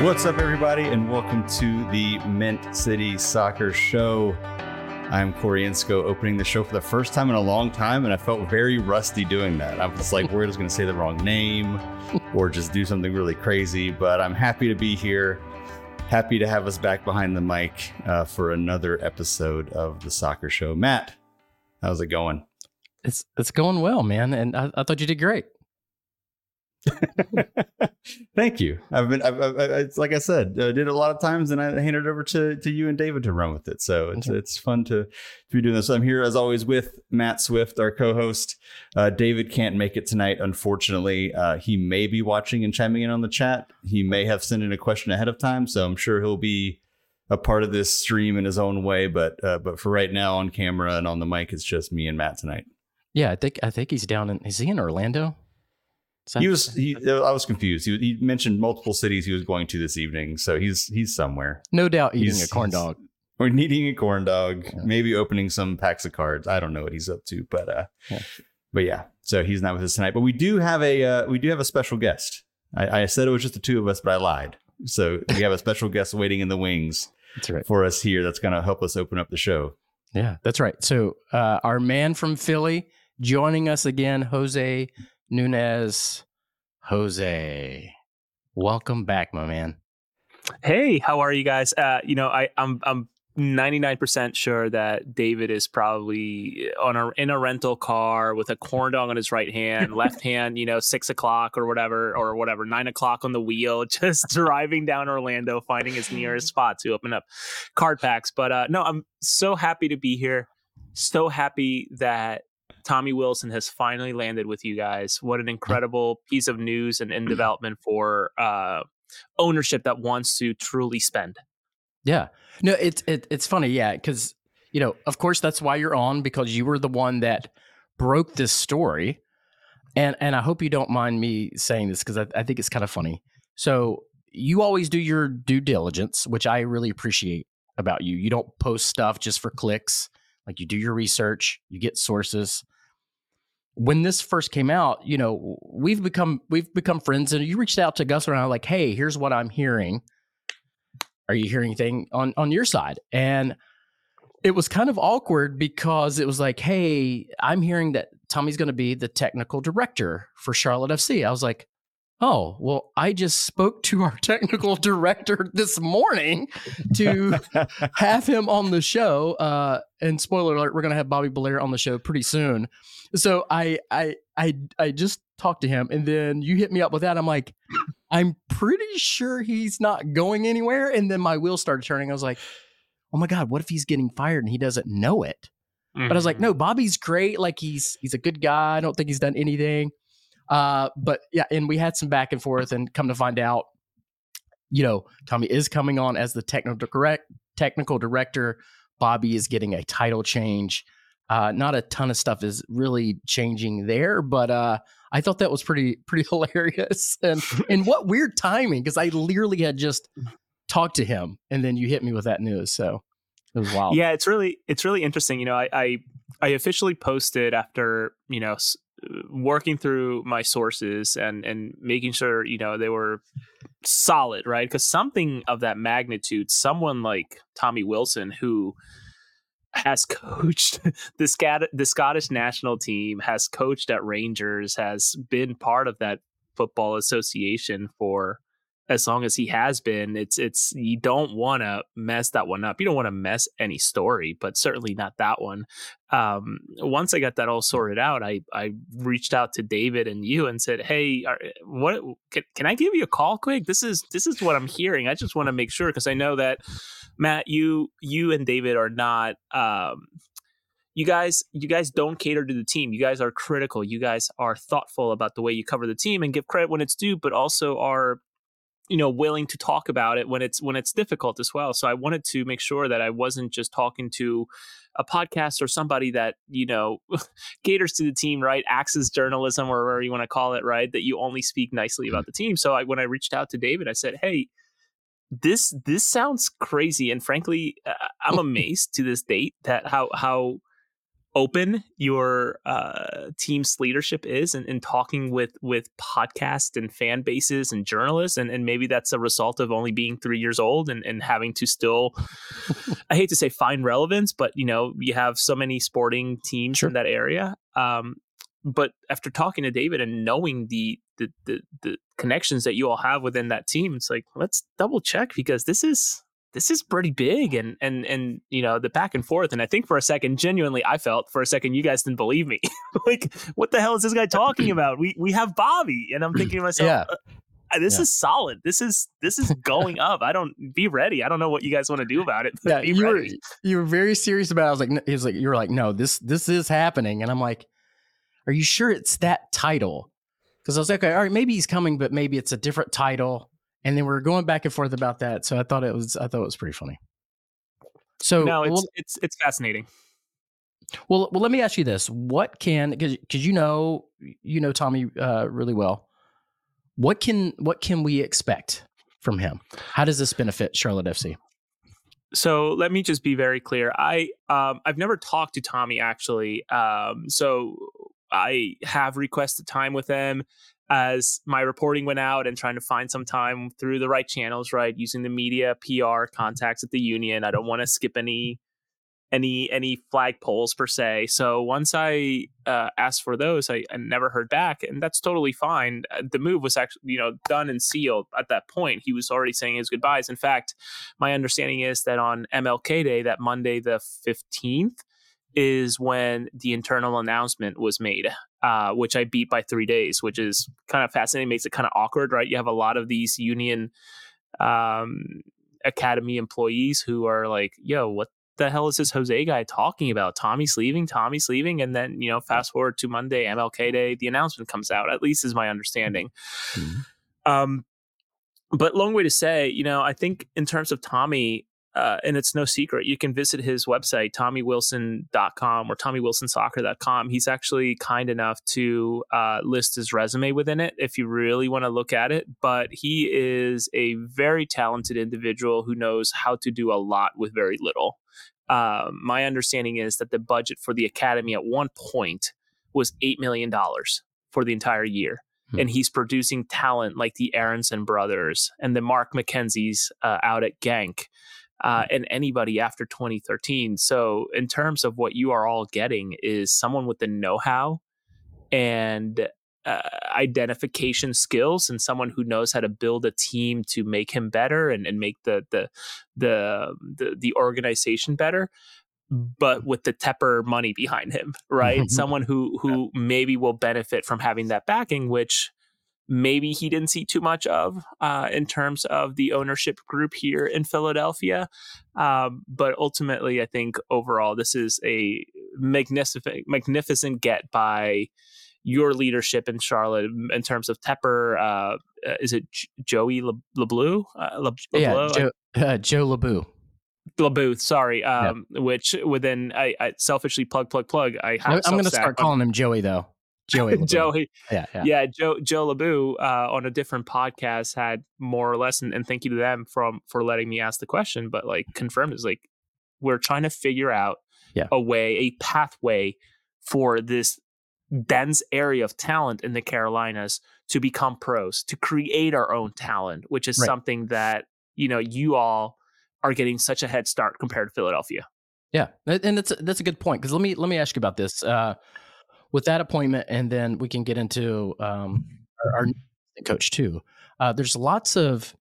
What's up, everybody, and welcome to the Mint City Soccer Show. I'm Corey Inscoe, opening the show for the first time in a long time, and I felt very rusty doing that. I was like I was going to say the wrong name or just do something really crazy, but I'm happy to be here. Happy to have us back behind the mic uh, for another episode of the Soccer Show. Matt, how's it going? It's it's going well, man, and I, I thought you did great. Thank you. I've been, I've, I've, it's like I said, I did it a lot of times, and I handed it over to to you and David to run with it. So it's Okay. it's fun to, to be doing this. I'm here as always with Matt Swift, our co-host. Uh, David can't make it tonight, unfortunately. Uh, he may be watching and chiming in on the chat. He may have sent in a question ahead of time, so I'm sure he'll be a part of this stream in his own way. But uh, but for right now, on camera and on the mic, it's just me and Matt tonight. Yeah, I think I think he's down in. Is he in Orlando? He was. He, I was confused. He, he mentioned multiple cities he was going to this evening, so he's he's somewhere. no doubt eating he's- a corn dog. Or eating a corn dog, Yeah. maybe opening some packs of cards. I don't know what he's up to, but uh, Yeah. but yeah. So he's not with us tonight. But we do have a uh, we do have a special guest. I, I said it was just the two of us, but I lied. So we have a special guest waiting in the wings That's right. for us here. That's going to help us open up the show. Yeah, that's right. So uh, our man from Philly joining us again, Jose Nunez. Jose, welcome back, my man. Hey, how are you guys? Uh, you know, I, I'm I'm 99% sure that David is probably on a in a rental car with a corn dog on his right hand, left hand, you know, six o'clock or whatever, or whatever, nine o'clock on the wheel, just driving down Orlando, finding his nearest spot to open up card packs. But uh, no, I'm so happy to be here. So happy that Tommy Wilson has finally landed with you guys. What an incredible piece of news and in development for uh, ownership that wants to truly spend. Yeah. No, it's it, it's funny, yeah, because you know, of course, that's why you're on because you were the one that broke this story, and and I hope you don't mind me saying this because I, I think it's kind of funny. So you always do your due diligence, which I really appreciate about you. You don't post stuff just for clicks. Like you do your research, you get sources. When this first came out, you know, we've become we've become friends, and you reached out to Gus and I like, hey, here's what I'm hearing. Are you hearing anything on on your side? And it was kind of awkward because it was like hey i'm hearing that tommy's going to be the technical director for charlotte fc i was like oh well i just spoke to our technical director this morning to have him on the show uh and spoiler alert we're going to have bobby blair on the show pretty soon so i i i i just talked to him and then you hit me up with that i'm like i'm pretty sure he's not going anywhere and then my wheels started turning i was like oh my god what if he's getting fired and he doesn't know it but I was like, Mm-hmm. no, Bobby's great. Like he's he's a good guy. I don't think he's done anything. Uh, but yeah, and we had some back and forth, and come to find out, you know, Tommy is coming on as the technical correct technical director. Bobby is getting a title change. Uh, not a ton of stuff is really changing there, but uh, I thought that was pretty pretty hilarious. And and what weird timing because I literally had just talked to him, and then you hit me with that news. So it was wild. yeah, it's really it's really interesting. You know, I I, I officially posted after you know working through my sources and and making sure you know they were solid, right? Because something of that magnitude, someone like Tommy Wilson, who has coached the Scat- the Scottish national team, has coached at Rangers, has been part of that football association for as long as he has been. It's it's you don't want to mess that one up. You don't want to mess any story, but certainly not that one. Um, once I got that all sorted out, I I reached out to David and you and said, "Hey, are, what can, can I give you a call quick? This is this is what I'm hearing. I just want to make sure because I know that Matt, you you and David are not." Um, you guys you guys don't cater to the team you guys are critical you guys are thoughtful about the way you cover the team and give credit when it's due but also are you know willing to talk about it when it's when it's difficult as well. So i wanted to make sure that i wasn't just talking to a podcast or somebody that you know caters to the team right? Acts as journalism or whatever you want to call it right? That you only speak nicely about the team. So I, when i reached out to david i said hey this this sounds crazy. And frankly uh, i'm amazed to this date that how how open your uh, team's leadership is and, and talking with with podcasts and fan bases and journalists and, and maybe that's a result of only being three years old and, and having to still i hate to say find relevance but you know you have so many sporting teams sure. in that area um, but after talking to david and knowing the, the the the connections that you all have within that team it's like let's double check because this is this is pretty big and and and you know the back and forth and i think for a second genuinely i felt for a second you guys didn't believe me. Like what the hell is this guy talking about? We we have bobby and i'm thinking to myself yeah. Uh, this yeah. is solid. This is this is going up. I don't be ready. I don't know what you guys want to do about it yeah you ready. were you were very serious about it. I was like he was like you're like no this this is happening and i'm like are you sure it's that title? Because i was like okay, all right maybe he's coming but maybe it's a different title and then we are going back and forth about that. So I thought it was I thought it was pretty funny. So no, it's well, it's it's fascinating. Well, well, let me ask you this: What can because because you know you know Tommy uh, really well. What can what can we expect from him? How does this benefit Charlotte FC? So let me just be very clear. I um, I've never talked to Tommy actually. Um, so I have requested time with him as my reporting went out and trying to find some time through the right channels, right, using the media, PR, contacts at the union. I don't want to skip any any any flag polls per se. So once I uh, asked for those, I, I, never heard back, and that's totally fine. Uh, the move was actually you know done and sealed at that point. He was already saying his goodbyes. In fact, my understanding is that on MLK Day, that Monday the fifteenth, is when the internal announcement was made, uh, which I beat by three days, which is kind of fascinating. Makes it kind of awkward, right? You have a lot of these union um, academy employees who are like, "Yo, what the hell is this Jose guy talking about? Tommy's leaving, Tommy's leaving, and then you know, fast forward to Monday, MLK Day, the announcement comes out. At least is my understanding. Mm-hmm. Um, but long way to say, you know, I think in terms of Tommy, uh, and it's no secret. You can visit his website, tommywilson.com or tommywilsonsoccer.com. He's actually kind enough to uh, list his resume within it if you really want to look at it. But he is a very talented individual who knows how to do a lot with very little. Uh, my understanding is that the budget for the academy at one point was $8 million for the entire year. Hmm. And he's producing talent like the Aronson brothers and the Mark McKenzies uh, out at Genk uh, and anybody after 2013. So, in terms of what you are all getting, is someone with the know how and uh, identification skills and someone who knows how to build a team to make him better and, and make the, the the the the organization better but with the Tepper money behind him, right? someone who who maybe will benefit from having that backing, which maybe he didn't see too much of uh, in terms of the ownership group here in Philadelphia. Um, but ultimately, I think overall, this is a magnificent, magnificent get by your leadership in Charlotte in terms of Tepper. Uh, uh is it Joey Le- LeBlue? Uh, Le- yeah, Joe, uh, Joe. LeBooth, sorry. Um, which within I, I, selfishly plug plug plug. I I'm going to start calling him Joey though. Joey. Joey. Yeah, yeah. Yeah. Joe Joe LeBoux uh, on a different podcast had more or less, and, and thank you to them from for letting me ask the question, but like confirmed is like we're trying to figure out yeah. a way, a pathway for this dense area of talent in the Carolinas to become pros, to create our own talent, which is right. something that, you know, you all are getting such a head start compared to Philadelphia. Yeah. And that's a, that's a good point because let me let me ask you about this. Uh, with that appointment, and then we can get into um, our, our coach too. Uh, there's lots of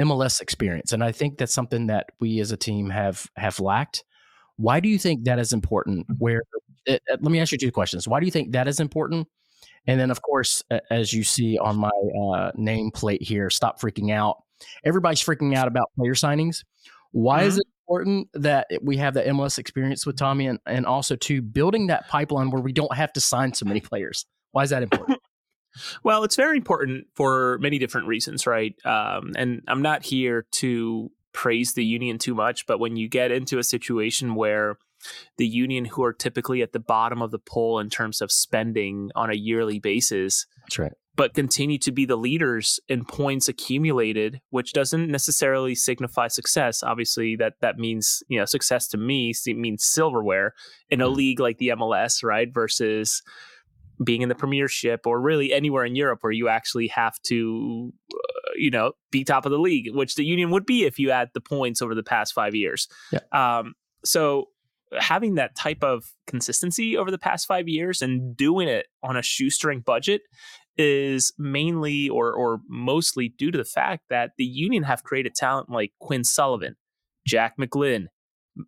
MLS experience, and I think that's something that we as a team have have lacked. Why do you think that is important? Where it, uh, let me ask you two questions. Why do you think that is important? And then, of course, as you see on my uh, nameplate here, stop freaking out. Everybody's freaking out about player signings. Why mm-hmm. is it important that we have the MLS experience with Tommy and, and also to building that pipeline where we don't have to sign so many players? Why is that important? well, it's very important for many different reasons, right? Um, and I'm not here to praise the union too much, but when you get into a situation where the union, who are typically at the bottom of the poll in terms of spending on a yearly basis, that's right, but continue to be the leaders in points accumulated, which doesn't necessarily signify success. Obviously, that that means you know success to me means silverware in a mm-hmm. league like the MLS, right? Versus being in the Premiership or really anywhere in Europe where you actually have to, uh, you know, be top of the league, which the Union would be if you add the points over the past five years. Yeah. Um, so having that type of consistency over the past five years and doing it on a shoestring budget is mainly or or mostly due to the fact that the Union have created talent like Quinn Sullivan, Jack McGlynn,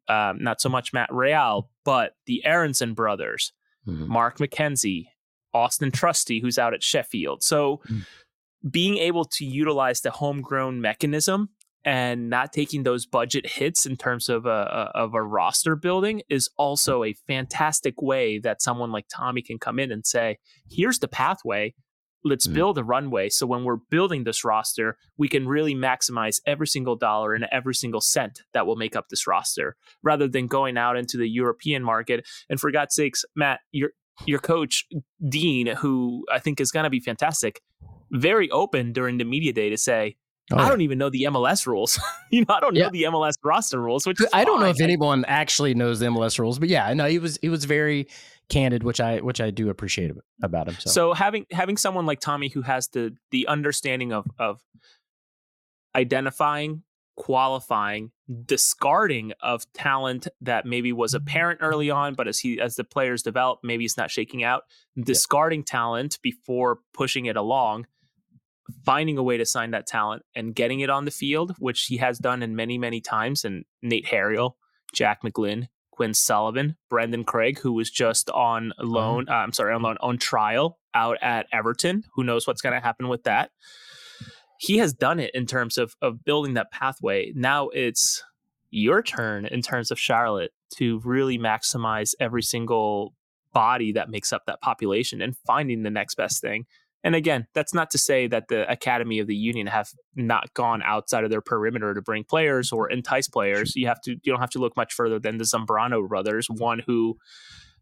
um, not so much Matt Real, but the Aronson brothers, mm-hmm. Mark McKenzie, Austin Trusty, who's out at Sheffield. So mm-hmm. being able to utilize the homegrown mechanism and not taking those budget hits in terms of a, a, of a roster building is also a fantastic way that someone like Tommy can come in and say, "Here's the pathway. Let's mm-hmm. build a runway. So when we're building this roster, we can really maximize every single dollar and every single cent that will make up this roster, rather than going out into the European market. And for God's sakes, Matt, your your coach Dean, who I think is going to be fantastic, very open during the media day to say, Oh, I don't even know the MLS rules. you know, I don't yeah. know the MLS roster rules, which I don't know if anyone actually knows the MLS rules, but yeah, no, he was he was very candid, which I which I do appreciate about him. So. so having having someone like Tommy who has the the understanding of of identifying, qualifying, discarding of talent that maybe was mm-hmm. apparent early on, but as he as the players develop, maybe it's not shaking out. Discarding yeah. talent before pushing it along finding a way to sign that talent and getting it on the field, which he has done in many, many times. And Nate Harriel, Jack McGlynn, Quinn Sullivan, Brandan Craig, who was just on loan, uh, I'm sorry, on loan, on trial out at Everton. Who knows what's going to happen with that? He has done it in terms of of building that pathway. Now it's your turn in terms of Charlotte to really maximize every single body that makes up that population and finding the next best thing. And again, that's not to say that the Academy of the Union have not gone outside of their perimeter to bring players or entice players. You have to you don't have to look much further than the Zambrano brothers, one who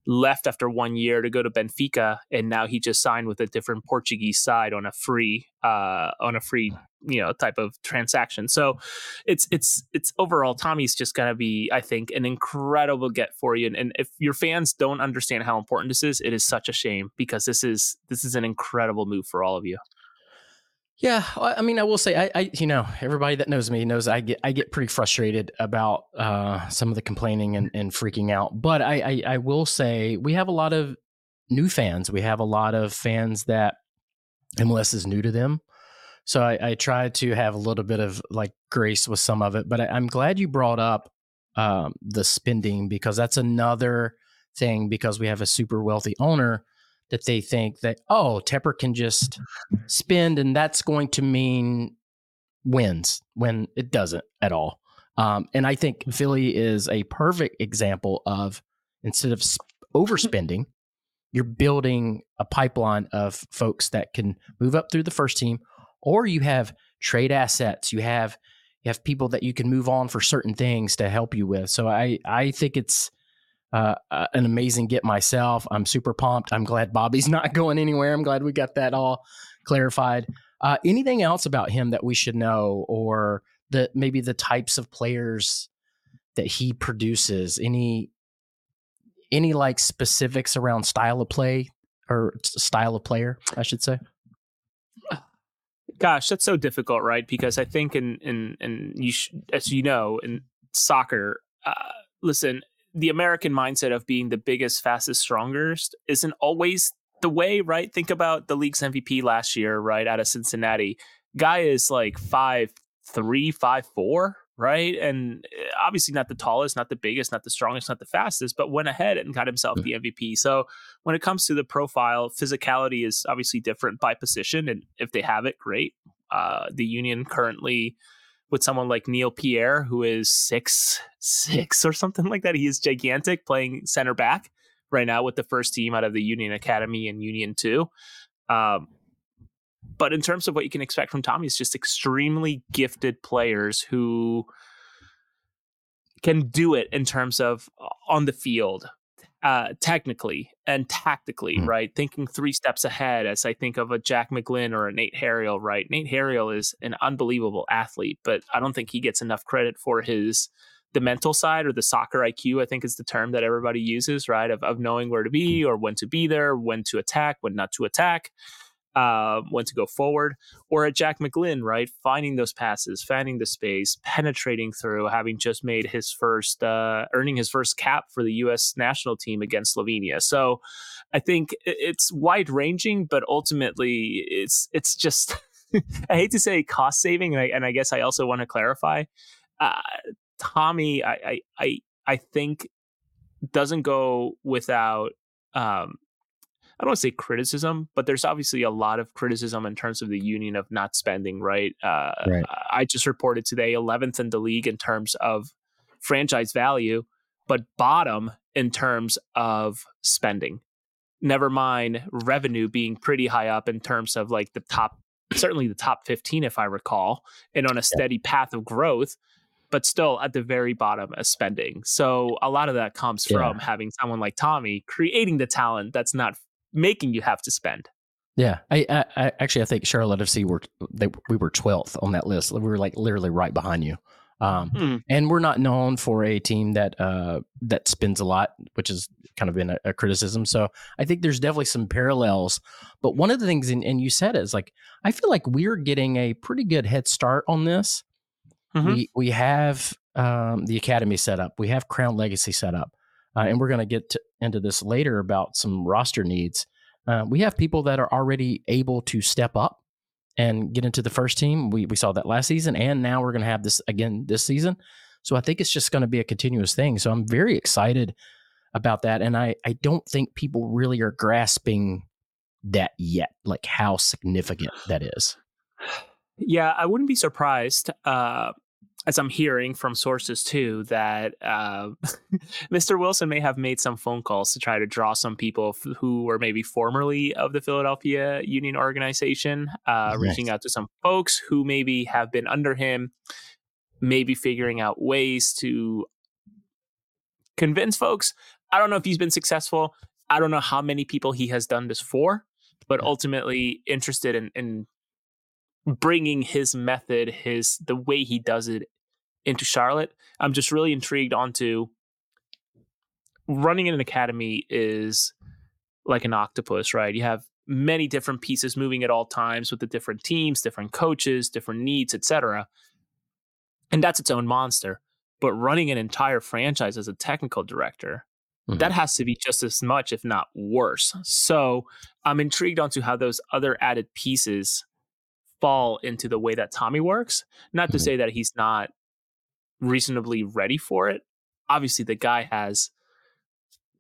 left after one year to go to Benfica, and now he just signed with a different Portuguese side on a free uh, on a free you know type of transaction. So it's it's it's overall Tommy's just gonna be I think an incredible get for you. And, and if your fans don't understand how important this is, it is such a shame because this is this is an incredible move for all of you. Yeah, I mean, I will say, I, I, you know, everybody that knows me knows I get, I get pretty frustrated about uh, some of the complaining and, and freaking out. But I, I, I will say, we have a lot of new fans. We have a lot of fans that MLS is new to them. So I, I try to have a little bit of like grace with some of it. But I, am glad you brought up um, the spending because that's another thing. Because we have a super wealthy owner that they think that oh Tepper can just spend and that's going to mean wins when it doesn't at all. Um, and I think Philly is a perfect example of instead of overspending, you're building a pipeline of folks that can move up through the first team, or you have trade assets. You have you have people that you can move on for certain things to help you with. So I I think it's uh, uh, an amazing get myself. I'm super pumped. I'm glad Bobby's not going anywhere. I'm glad we got that all clarified. Uh, anything else about him that we should know, or the maybe the types of players that he produces? Any any like specifics around style of play or style of player, I should say. Gosh, that's so difficult, right? Because I think in in and you sh- as you know in soccer, uh, listen, the American mindset of being the biggest, fastest, strongest isn't always the way, right? Think about the league's MVP last year, right, out of Cincinnati. Guy is like five three, five four, right? And eh, obviously not the tallest, not the biggest, not the strongest, not the fastest, but went ahead and got himself the MVP. So when it comes to the profile, physicality is obviously different by position, and if they have it, great. Uh, the Union currently with someone like Neil Pierre, who is six six or something like that. He is gigantic, playing center back right now with the first team out of the Union Academy and Union Two. Um, but in terms of what you can expect from Tommy, it's just extremely gifted players who can do it in terms of uh, on the field, uh, technically and tactically, Mm. right? Thinking three steps ahead as I think of a Jack McGlynn or a Nate Harriel, right? Nate Harriel is an unbelievable athlete, but I don't think he gets enough credit for his the mental side or the soccer IQ, I think is the term that everybody uses, right? Of, of knowing where to be or when to be there, when to attack, when not to attack, uh, when to go forward. Or at Jack McGlynn, right? Finding those passes, finding the space, penetrating through, having just made his first, uh, earning his first cap for the U.S. national team against Slovenia. So I think it's wide ranging, but ultimately it's it's just. I hate to say cost saving, and I, and I guess I also want to clarify. Uh, Tommy, I, I, I, I think doesn't go without. Um, I don't want to say criticism, but there's obviously a lot of criticism in terms of the union of not spending. Right. Uh, Right. I just reported today 11th in the league in terms of franchise value, but bottom in terms of spending. Never mind revenue being pretty high up in terms of like the top, certainly the top 15, if I recall, and on a steady path of growth but still at the very bottom of spending. So a lot of that comes Yeah. from having someone like Tommy creating the talent that's not making you have to spend. Yeah, I, I, I actually I think Charlotte FC were they we were twelfth on that list. We were like literally right behind you. Um, Hmm. and we're not known for a team that uh, that spends a lot, which has kind of been a, a criticism. So I think there's definitely some parallels. But one of the things, and, and you said it, is like I feel like we're getting a pretty good head start on this. Mhm. We we have um, the academy set up. We have Crown Legacy set up, uh, and we're going to get into this later about some roster needs. Uh, we have people that are already able to step up and get into the first team. We we saw that last season, and now we're going to have this again this season. So I think it's just going to be a continuous thing. So I'm very excited about that, and I I don't think people really are grasping that yet, like how significant that is. Yeah, I wouldn't be surprised, uh, as I'm hearing from sources too, that uh, Mr. Wilson may have made some phone calls to try to draw some people f- who were maybe formerly of the Philadelphia Union organization, uh, Nice. reaching out to some folks who maybe have been under him, maybe figuring out ways to convince folks. I don't know if he's been successful. I don't know how many people he has done this for, but Yeah. ultimately interested in, in bringing his method, his the way he does it into Charlotte. I'm just really intrigued onto running an academy is like an octopus, right? You have many different pieces moving at all times with the different teams, different coaches, different needs, etc. And that's its own monster. But running an entire franchise as a technical director, Mhm. that has to be just as much, if not worse. So I'm intrigued onto how those other added pieces fall into the way that Tommy works. Not to Mhm. say that he's not reasonably ready for it. Obviously, the guy has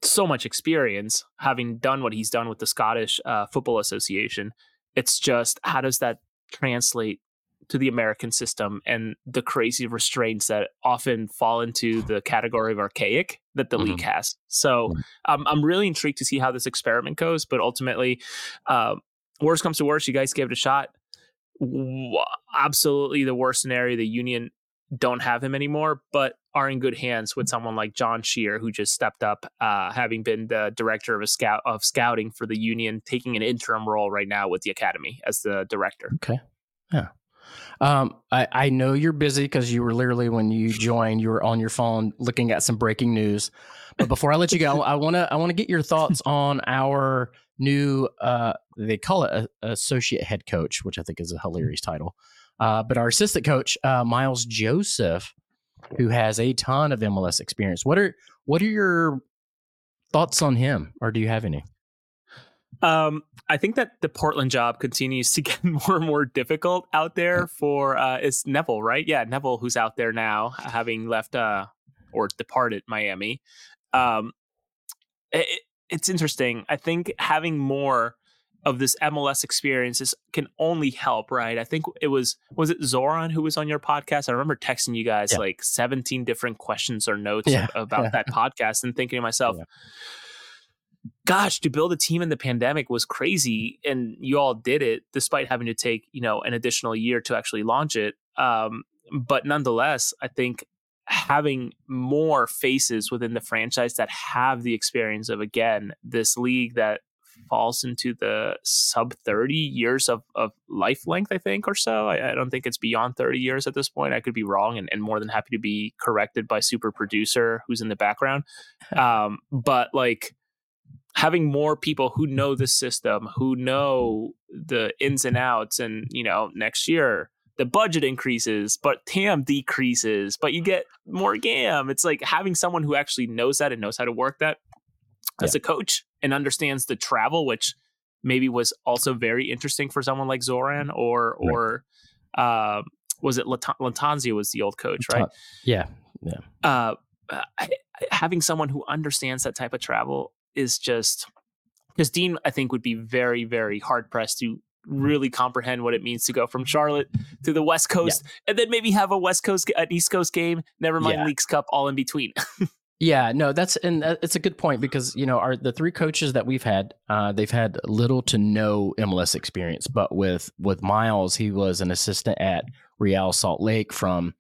so much experience having done what he's done with the Scottish uh, Football Association. It's just how does that translate to the American system and the crazy restraints that often fall into the category of archaic that the league has. So Mhm. um, I'm really intrigued to see how this experiment goes. But ultimately, uh, worst comes to worst, you guys gave it a shot. W- Absolutely, the worst scenario, the Union don't have him anymore, but are in good hands with someone like John Shear, who just stepped up, uh, having been the director of a scout of scouting for the Union, taking an interim role right now with the academy as the director. Okay. Yeah. Um, I, I know you're busy because you were literally when you joined, you were on your phone looking at some breaking news. But before I let you go, I want to I want to get your thoughts on our new uh, they call it a, associate head coach, which I think is a hilarious title. Uh, but our assistant coach, uh, Miles Joseph, who has a ton of MLS experience. What are what are your thoughts on him, or do you have any? Um, I think that the Portland job continues to get more and more difficult out there for uh is Neville, right? Yeah, Neville who's out there now having left uh or departed Miami. Um it, it's interesting. I think having more of this MLS experiences can only help, right? I think it was was it Zoran who was on your podcast? I remember texting you guys Yeah. like 17 different questions or notes Yeah. about Yeah. that podcast and thinking to myself, gosh, to build a team in the pandemic was crazy, and you all did it despite having to take you know an additional year to actually launch it. Um, but nonetheless, I think having more faces within the franchise that have the experience of again this league that falls into the sub 30 years of, of life length i think or so. I, I don't think it's beyond 30 years at this point. I could be wrong and, and more than happy to be corrected by super producer who's in the background. Um, but like having more people who know the system who know the ins and outs and you know next year the budget increases, but TAM decreases, but you get more GAM. It's like having someone who actually knows that and knows how to work that as yeah. a coach and understands the travel, which maybe was also very interesting for someone like Zoran or right. or uh, was it Lattanzio was the old coach, right? Yeah, yeah. Uh, having someone who understands that type of travel is just because Dean, I think, would be very, very hard pressed to really comprehend what it means to go from Charlotte to the West Coast, yeah. and then maybe have a West Coast, an East Coast game. Never mind yeah. Leagues Cup, all in between. yeah, no, that's and it's a good point because you know our the three coaches that we've had, uh, they've had little to no MLS experience. But with with Miles, he was an assistant at Real Salt Lake from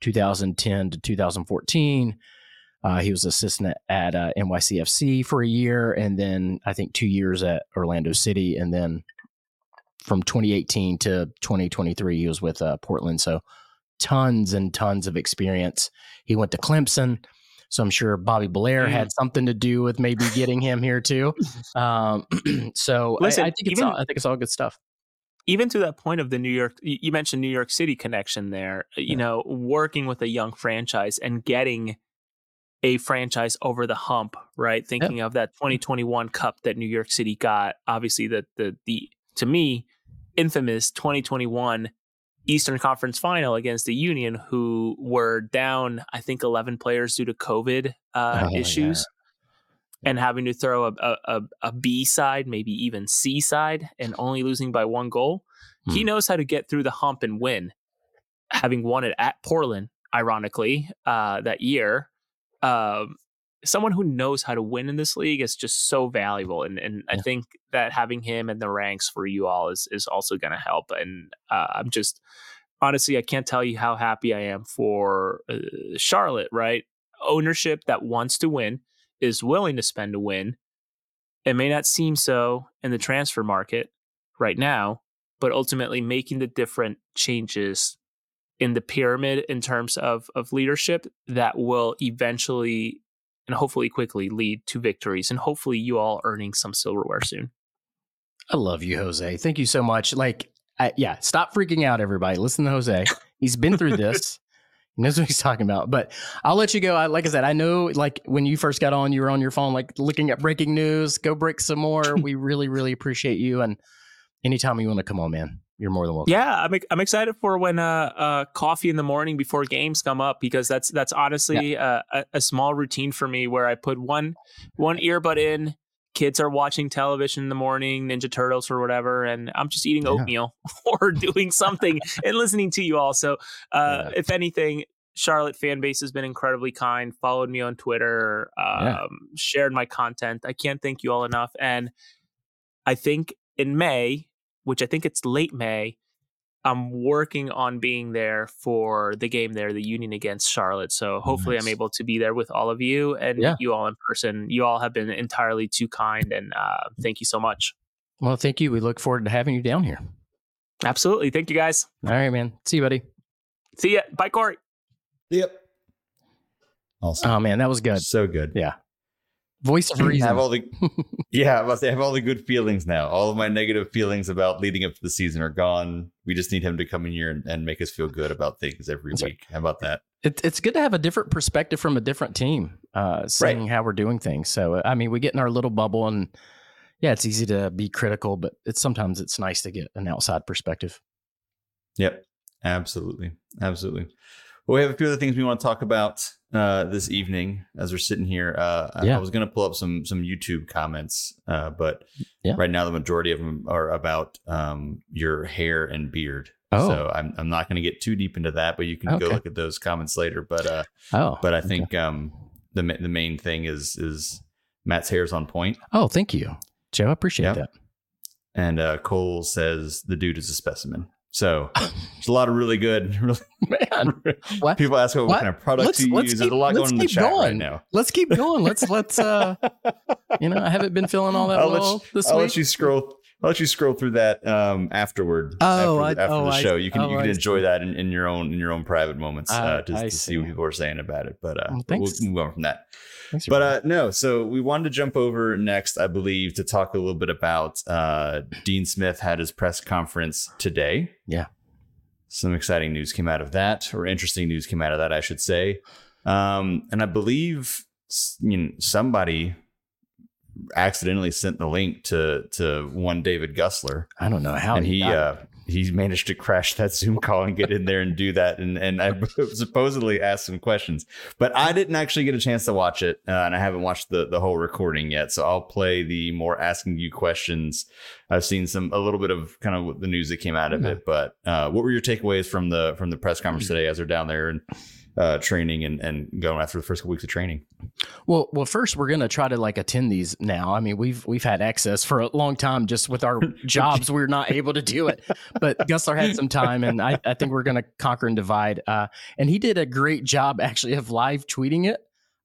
2010 to 2014. Uh, he was assistant at uh, NYCFC for a year, and then I think two years at Orlando City, and then from 2018 to 2023, he was with uh, Portland. So tons and tons of experience. He went to Clemson. So I'm sure Bobby Blair mm. had something to do with maybe getting him here too. Um, so Listen, I, I, think it's even, all, I think it's all good stuff. Even to that point of the New York, you mentioned New York City connection there. Uh, you yeah. know, working with a young franchise and getting a franchise over the hump, right? Thinking yep. of that 2021 Cup that New York City got. Obviously, the the the to me infamous 2021 Eastern Conference final against the Union, who were down, I think, 11 players due to COVID uh, oh, issues yeah. and having to throw a, a, a B side, maybe even C side, and only losing by one goal. Hmm. He knows how to get through the hump and win, having won it at Portland, ironically, uh, that year. Um, someone who knows how to win in this league is just so valuable and and yeah. I think that having him in the ranks for you all is is also going to help and uh, I'm just honestly I can't tell you how happy I am for uh, Charlotte right ownership that wants to win is willing to spend to win it may not seem so in the transfer market right now but ultimately making the different changes in the pyramid in terms of of leadership that will eventually and hopefully quickly lead to victories and hopefully you all earning some silverware soon. I love you, Jose. Thank you so much. Like, I, yeah, stop freaking out, everybody. Listen to Jose. He's been through this. he knows what he's talking about. But I'll let you go. I, like I said, I know like when you first got on, you were on your phone, like looking at breaking news. Go break some more. we really, really appreciate you. And anytime you want to come on, man, you're more than welcome. Yeah, I'm I'm excited for when uh, uh coffee in the morning before games come up because that's that's honestly yeah. uh, a, a, small routine for me where I put one one earbud in. Kids are watching television in the morning, Ninja Turtles or whatever, and I'm just eating yeah. oatmeal or doing something and listening to you all. So, uh, yeah. if anything, Charlotte fan base has been incredibly kind. Followed me on Twitter, um, shared my content. I can't thank you all enough. And I think in May, which I think it's late May. I'm working on being there for the game there, the Union against Charlotte. So hopefully nice. I'm able to be there with all of you and yeah. you all in person. You all have been entirely too kind and uh, thank you so much. Well, thank you. We look forward to having you down here. Absolutely. Thank you guys. All right, man. See you, buddy. See ya. Bye, Corey. Yep. Awesome. Oh man, that was good. So good. Yeah. Voice of reason. Have all the yeah, I must say, have all the good feelings now. All of my negative feelings about leading up to the season are gone. We just need him to come in here and, and make us feel good about things every That's week. Right. How about that? It, it's good to have a different perspective from a different team, uh, seeing right. how we're doing things. So I mean, we get in our little bubble, and yeah, it's easy to be critical, but it's sometimes it's nice to get an outside perspective. Yep, absolutely, absolutely. Well, we have a few other things we want to talk about uh, this evening as we're sitting here. Uh, yeah. I, I was going to pull up some some YouTube comments, uh, but yeah. right now the majority of them are about um, your hair and beard. Oh. So I'm I'm not going to get too deep into that, but you can okay. go look at those comments later. But uh, oh, but I think okay. um, the the main thing is is Matt's hair's on point. Oh, thank you, Joe. I appreciate that. And uh, Cole says the dude is a specimen. So there's a lot of really good. Really, Man, what? people ask what, What? kind of product Let's- you let's use. keep- There's a lot going in the chat right going. now. let's keep going. Let's let's uh, you know, I haven't been feeling all that I'll, let well you, this I'll week. let you scroll. I'll let you scroll through that um, afterward. Oh, after, I- after oh, the show, you can oh, you can I enjoy see. that in, in your own in your own private moments uh, to, to see. see. what people are saying about it. But, uh, Well, we'll move on from that. Thanks But uh, no, so we wanted to jump over next, I believe, to talk a little bit about uh, Dean Smith had his press conference today. Yeah. Some exciting news came out of that, or interesting news came out of that, I should say. Um, and I believe you know, somebody accidentally sent the link to to one David Gussler, I don't know how and he uh, he managed to crash that Zoom call and get in there and do that, and and I supposedly asked some questions, but I didn't actually get a chance to watch it, uh, and I haven't watched the the whole recording yet. So I'll play the more asking you questions. I've seen some a little bit of kind of the news that came out of Yeah. it, but uh, what were your takeaways from the from the press conference today as they're down there and uh, training and and going after the first couple weeks of training? Well, well, first we're gonna try to like attend these now. I mean, we've we've had access for a long time. Just with our jobs, we're not able to do it. But Gusler had some time, and I, I think we're gonna conquer and divide. Uh, and he did a great job actually of live tweeting it.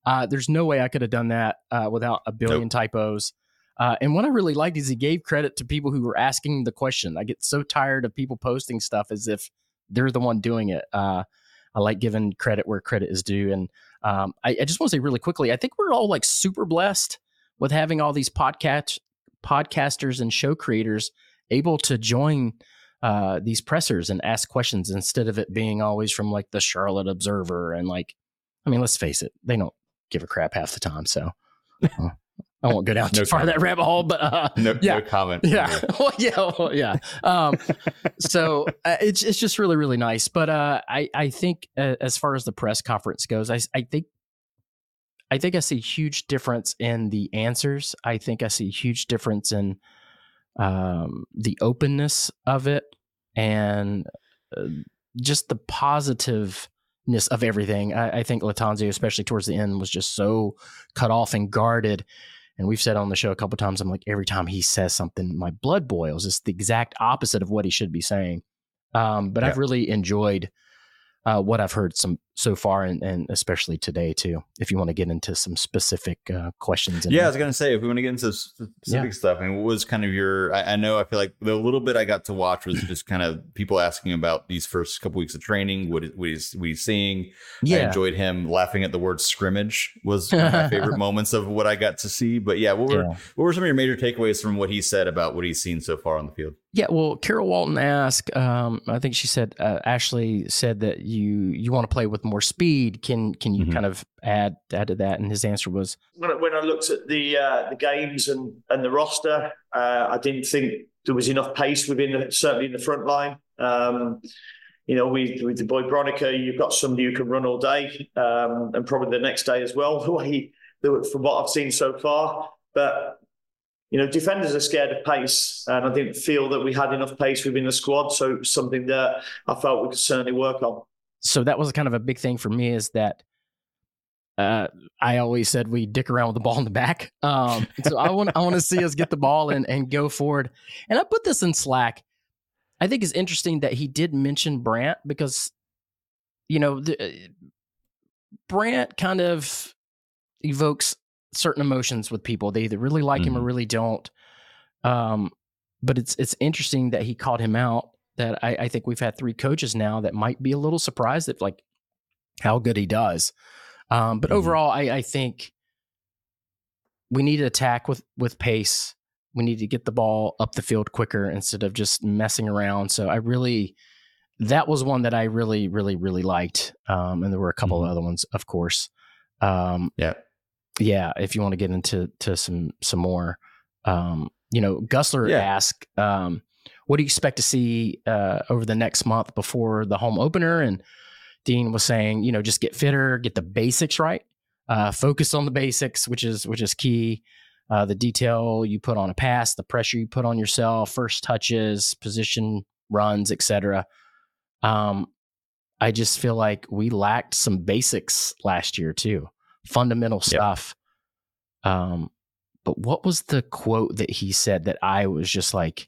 Uh, there's no way I could have done that uh, without a billion typos. Uh, and what I really liked is he gave credit to people who were asking the question. I get so tired of people posting stuff as if they're the one doing it. Uh, I like giving credit where credit is due, and um, I, I just want to say really quickly, I think we're all like super blessed with having all these podcast podcasters and show creators able to join uh, these pressers and ask questions instead of it being always from like the Charlotte Observer and like, I mean, let's face it, they don't give a crap half the time. So uh, I won't go down too No far comment. that rabbit hole, but uh, No, Yeah. no comment. yeah, well, yeah, well, yeah. Um, so uh, it's it's just really really nice. But uh, I I think uh, as far as the press conference goes, I I think I think I see a huge difference in the answers. I think I see a huge difference in um, the openness of it and uh, just the positiveness of everything. I, I think Lattanzio, especially towards the end, was just so cut off and guarded. And we've said on the show a couple times, I'm like, every time he says something, my blood boils. It's the exact opposite of what he should be saying. Um, but I've really enjoyed uh, what I've heard some so far, and, and especially today too. If you want to get into some specific uh, questions, and Yeah, I was gonna say if we want to get into specific stuff, I mean, what was kind of your? I, I know I feel like the little bit I got to watch was just kind of people asking about these first couple weeks of training. What is what is we seeing? I yeah, enjoyed him laughing at the word scrimmage was one of my favorite moments of what I got to see. But yeah, what were yeah. what were some of your major takeaways from what he said about what he's seen so far on the field? Yeah, well, Carol Walton asked. Um, I think she said uh, Ashley said that you you want to play with more speed. Can can you Mhm. kind of add add to that? And his answer was, when I, when I looked at the uh, the games and and the roster, uh, I didn't think there was enough pace within the, certainly in the front line. Um, you know, with with the boy Bronico, you've got somebody who can run all day, um, and probably the next day as well. The way from what I've seen so far, but you know, defenders are scared of pace, and I didn't feel that we had enough pace within the squad. So it was something that I felt we could certainly work on. So that was kind of a big thing for me is that uh, I always said we dick around with the ball in the back. Um, so I want I want to see us get the ball and and go forward. And I put this in Slack. I think it's interesting that he did mention Brandt because, you know, the, uh, Brandt kind of evokes certain emotions with people. They either really like him or Mhm. really don't. Um, but it's it's interesting that he called him out. That I, I think we've had three coaches now that might be a little surprised at like how good he does. Um, but Mhm. overall, I, I think we need to attack with with pace. We need to get the ball up the field quicker instead of just messing around. So I really, that was one that I really, really, really liked. Um, and there were a couple Mhm. of other ones, of course. Um, Yeah. yeah. If you want to get into to some some more, um, you know, Gusler Yeah. asked, um, "What do you expect to see uh, over the next month before the home opener?" And Dean was saying, you know, just get fitter, get the basics right, uh, focus on the basics, which is which is key. Uh, the detail you put on a pass, the pressure you put on yourself, first touches, position runs, etc. Um, I just feel like we lacked some basics last year too, fundamental stuff. Um, but what was the quote that he said that I was just like,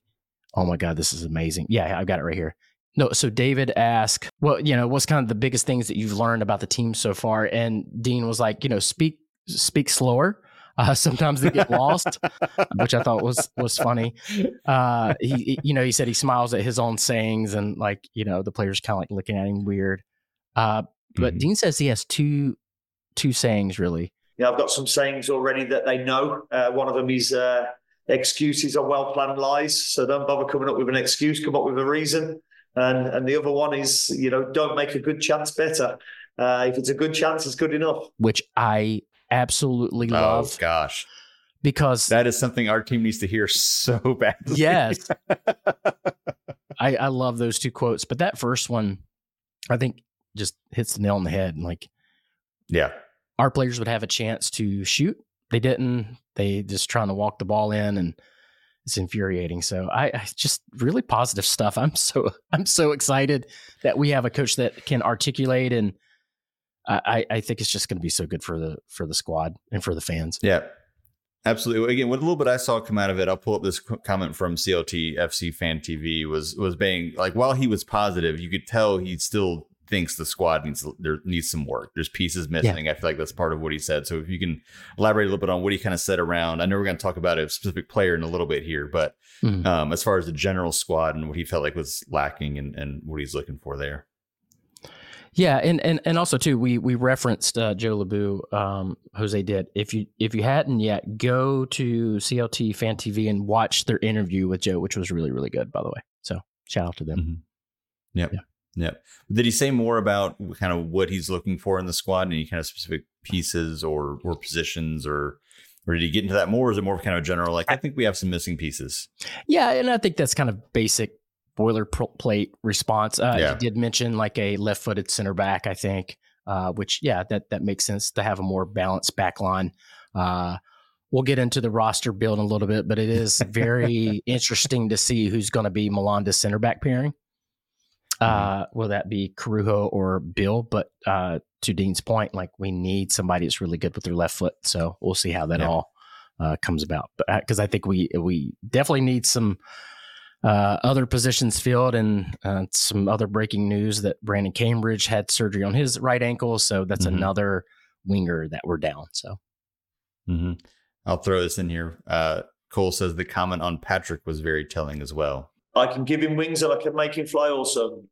"Oh my god, this is amazing"? Yeah, I've got it right here. No, so David asked, well, you know, what's kind of the biggest things that you've learned about the team so far? And Dean was like, you know, speak speak slower. Uh, sometimes they get lost, which I thought was was funny. Uh, he, you know, he said he smiles at his own sayings, and like, you know, the players kind of like looking at him weird. Uh, but Mhm. Dean says he has two two sayings really. Yeah, I've got some sayings already that they know. Uh, one of them is uh, excuses are well planned lies. So don't bother coming up with an excuse, come up with a reason. And and the other one is, you know, don't make a good chance better. Uh, if it's a good chance, it's good enough. which I absolutely Oh love gosh, because that is something our team needs to hear so badly. yes, I, I love those two quotes. But that first one, I think, just hits the nail on the head. And Like yeah, our players would have a chance to shoot, they didn't. They just trying to walk the ball in, and it's infuriating. So I, I just really positive stuff. I'm so I'm so excited that we have a coach that can articulate and. I, I think it's just going to be so good for the for the squad and for the fans. Yeah, absolutely. Again, what a little bit I saw come out of it, I'll pull up this comment from CLT FC Fan TV was was being like while he was positive, you could tell he still thinks the squad needs there needs some work. There's pieces missing. I feel like that's part of what he said. So if you can elaborate a little bit on what he kind of said around, I know we're going to talk about a specific player in a little bit here, but Mhm. um, as far as the general squad and what he felt like was lacking and, and what he's looking for there. Yeah, and and and also too, we we referenced uh, Joe Labu. Um, Jose did. If you if you hadn't yet, go to CLT Fan TV and watch their interview with Joe, which was really really good, by the way. So shout out to them. Mhm. Yep. Yeah. Yep. Did he say more about kind of what he's looking for in the squad? Any kind of specific pieces or or positions or or did he get into that more? Or is it more of kind of a general like I think we have some missing pieces? Yeah, and I think that's kind of basic boilerplate response. Uh, Yeah. He did mention like a left-footed center back, I think, uh, which yeah, that that makes sense to have a more balanced back line. Uh, we'll get into the roster build in a little bit, but it is very interesting to see who's going to be Malanda's center back pairing. Uh, will that be Corujo or Bill? But uh, to Dean's point, like we need somebody that's really good with their left foot. So we'll see how that Yeah. all uh, comes about. But because I think we we definitely need some uh, other positions filled and uh, some other breaking news that Brandon Cambridge had surgery on his right ankle. So that's Mhm. another winger that we're down. So Mm-hmm. I'll throw this in here. Uh, Cole says the comment on Patrick was very telling as well. I can give him wings and I can make him fly also.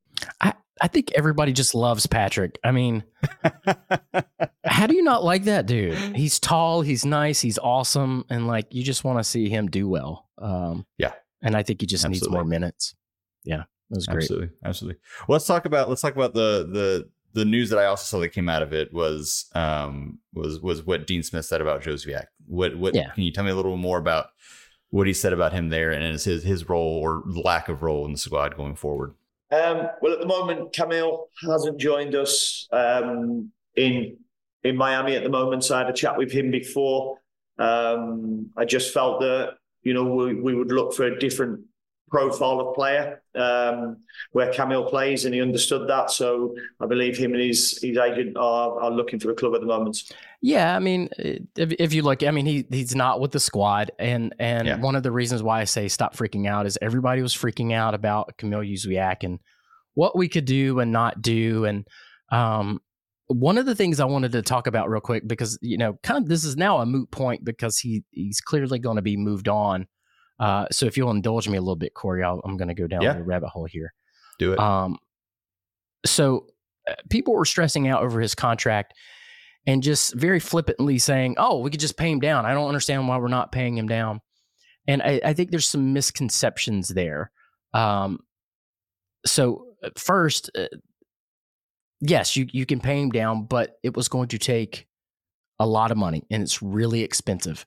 I think everybody just loves Patrick. I mean, how do you not like that dude? He's tall, he's nice, he's awesome, and like you just want to see him do well. Um, Yeah. and I think he just needs more minutes. Yeah, that was great. Absolutely, absolutely. Well, let's talk about let's talk about the the the news that I also saw that came out of it was um was was what Dean Smith said about Jozwiak. What what Yeah. can you tell me a little more about what he said about him there and his his, role or lack of role in the squad going forward? Um, well, at the moment, Kamil hasn't joined us um, in in Miami at the moment. So I had a chat with him before. Um, I just felt that you know we, we would look for a different profile of player um, where Kamil plays, and he understood that. So I believe him and his his agent are, are looking for a club at the moment. Yeah, I mean, if, if you look, I mean, he he's not with the squad, and and Yeah. one of the reasons why I say stop freaking out is everybody was freaking out about Kamil Jozwiak and what we could do and not do, and um, one of the things I wanted to talk about real quick because you know, kind of this is now a moot point because he he's clearly going to be moved on. Uh, so if you'll indulge me a little bit, Corey, I'll, I'm going to go down Yeah. the rabbit hole here. Do it. Um, so uh, people were stressing out over his contract and just very flippantly saying, "Oh, we could just pay him down." I don't understand why we're not paying him down. And I, I think there's some misconceptions there. Um, so uh, first, uh, yes, you you can pay him down, but it was going to take a lot of money, and it's really expensive.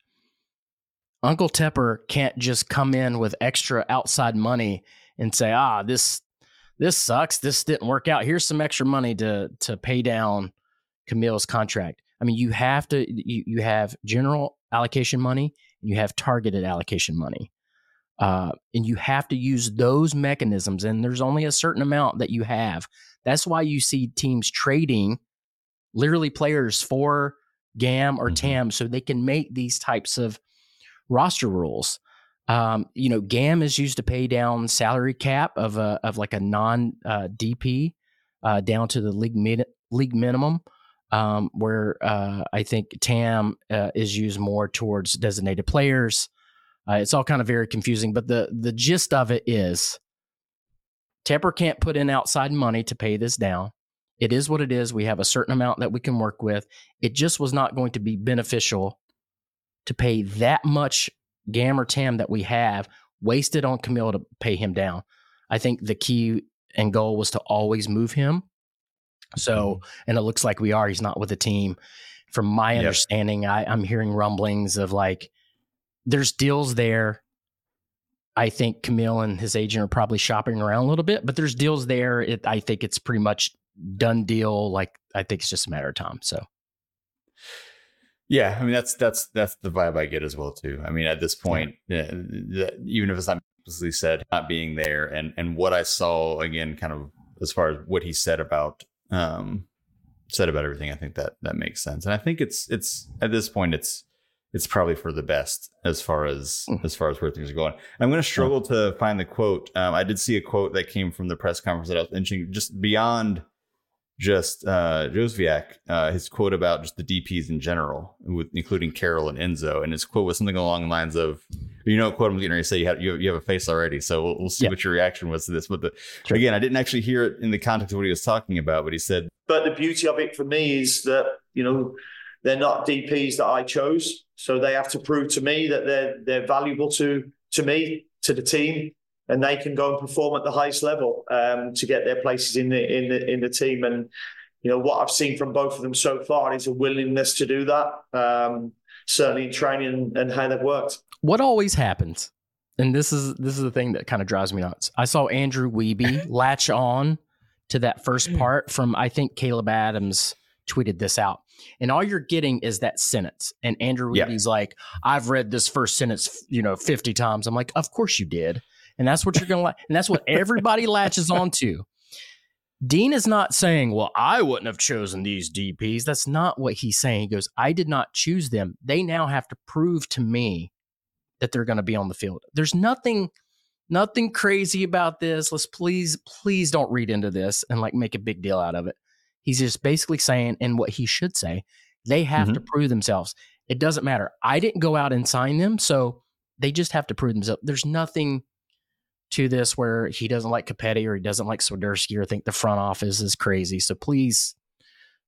Uncle Tepper can't just come in with extra outside money and say, "Ah, this this sucks. This didn't work out. Here's some extra money to to pay down Kamil's contract." I mean, you have to you you have general allocation money and you have targeted allocation money. Uh, and you have to use those mechanisms, and there's only a certain amount that you have. That's why you see teams trading literally players for GAM or Mhm. TAM so they can make these types of roster rules. Um, you know, GAM is used to pay down salary cap of a of like a non uh, DP uh, down to the league min- league minimum. Um, where uh, I think TAM uh, is used more towards designated players. Uh, it's all kind of very confusing, but the the gist of it is Tepper can't put in outside money to pay this down. It is what it is. We have a certain amount that we can work with. It just was not going to be beneficial to pay that much GAM or TAM that we have wasted on Kamil to pay him down. I think the key and goal was to always move him. So, mm-hmm. and it looks like we are. He's not with the team. From my Yep. understanding, I, I'm hearing rumblings of like there's deals there. I think Kamil and his agent are probably shopping around a little bit, but there's deals there. It, I think it's pretty much done deal. Like I think it's just a matter of time. So Yeah, I mean that's that's that's the vibe I get as well too. I mean, at this point, yeah, even if it's not explicitly said, not being there, and and what I saw again, kind of as far as what he said about um said about everything, I think that that makes sense, and I think it's it's at this point it's it's probably for the best as far as Mm. as far as where things are going. I'm going to struggle to find the quote. Um, I did see a quote that came from the press conference that I was mentioning, just beyond just uh Jozwiak, uh his quote about just the DPs in general, with including Karol and Enzo, and his quote was something along the lines of, you know, quote I'm getting ready to say. You have you have, you have a face already, so we'll, we'll see Yeah. what your reaction was to this. But the, Sure. again, I didn't actually hear it in the context of what he was talking about, but he said, But the beauty of it for me is that you know they're not DPs that I chose, so they have to prove to me that they're they're valuable to to me to the team, and they can go and perform at the highest level um, to get their places in the in the in the team. And you know what I've seen from both of them so far is a willingness to do that. Um, certainly in training and, how they've worked. what always happens, and this is this is the thing that kind of drives me nuts. I saw Andrew Wiebe latch on to that first part from I think Caleb Adams tweeted this out. And all you're getting is that sentence. And Andrew Yeah. Like, I've read this first sentence, you know, 50 times. I'm like, of course you did. And that's what you're going to like. And that's what everybody latches onto. Dean is not saying, well, I wouldn't have chosen these DPs. That's not what he's saying. He goes, I did not choose them. They now have to prove to me that they're going to be on the field. There's nothing nothing crazy about this. Let's please please don't read into this and like make a big deal out of it. He's just basically saying and what he should say, they have mm-hmm. to prove themselves. It doesn't matter. I didn't go out and sign them, so they just have to prove themselves. There's nothing to this where he doesn't like Copetti or he doesn't like Swiderski or think the front office is crazy. So please,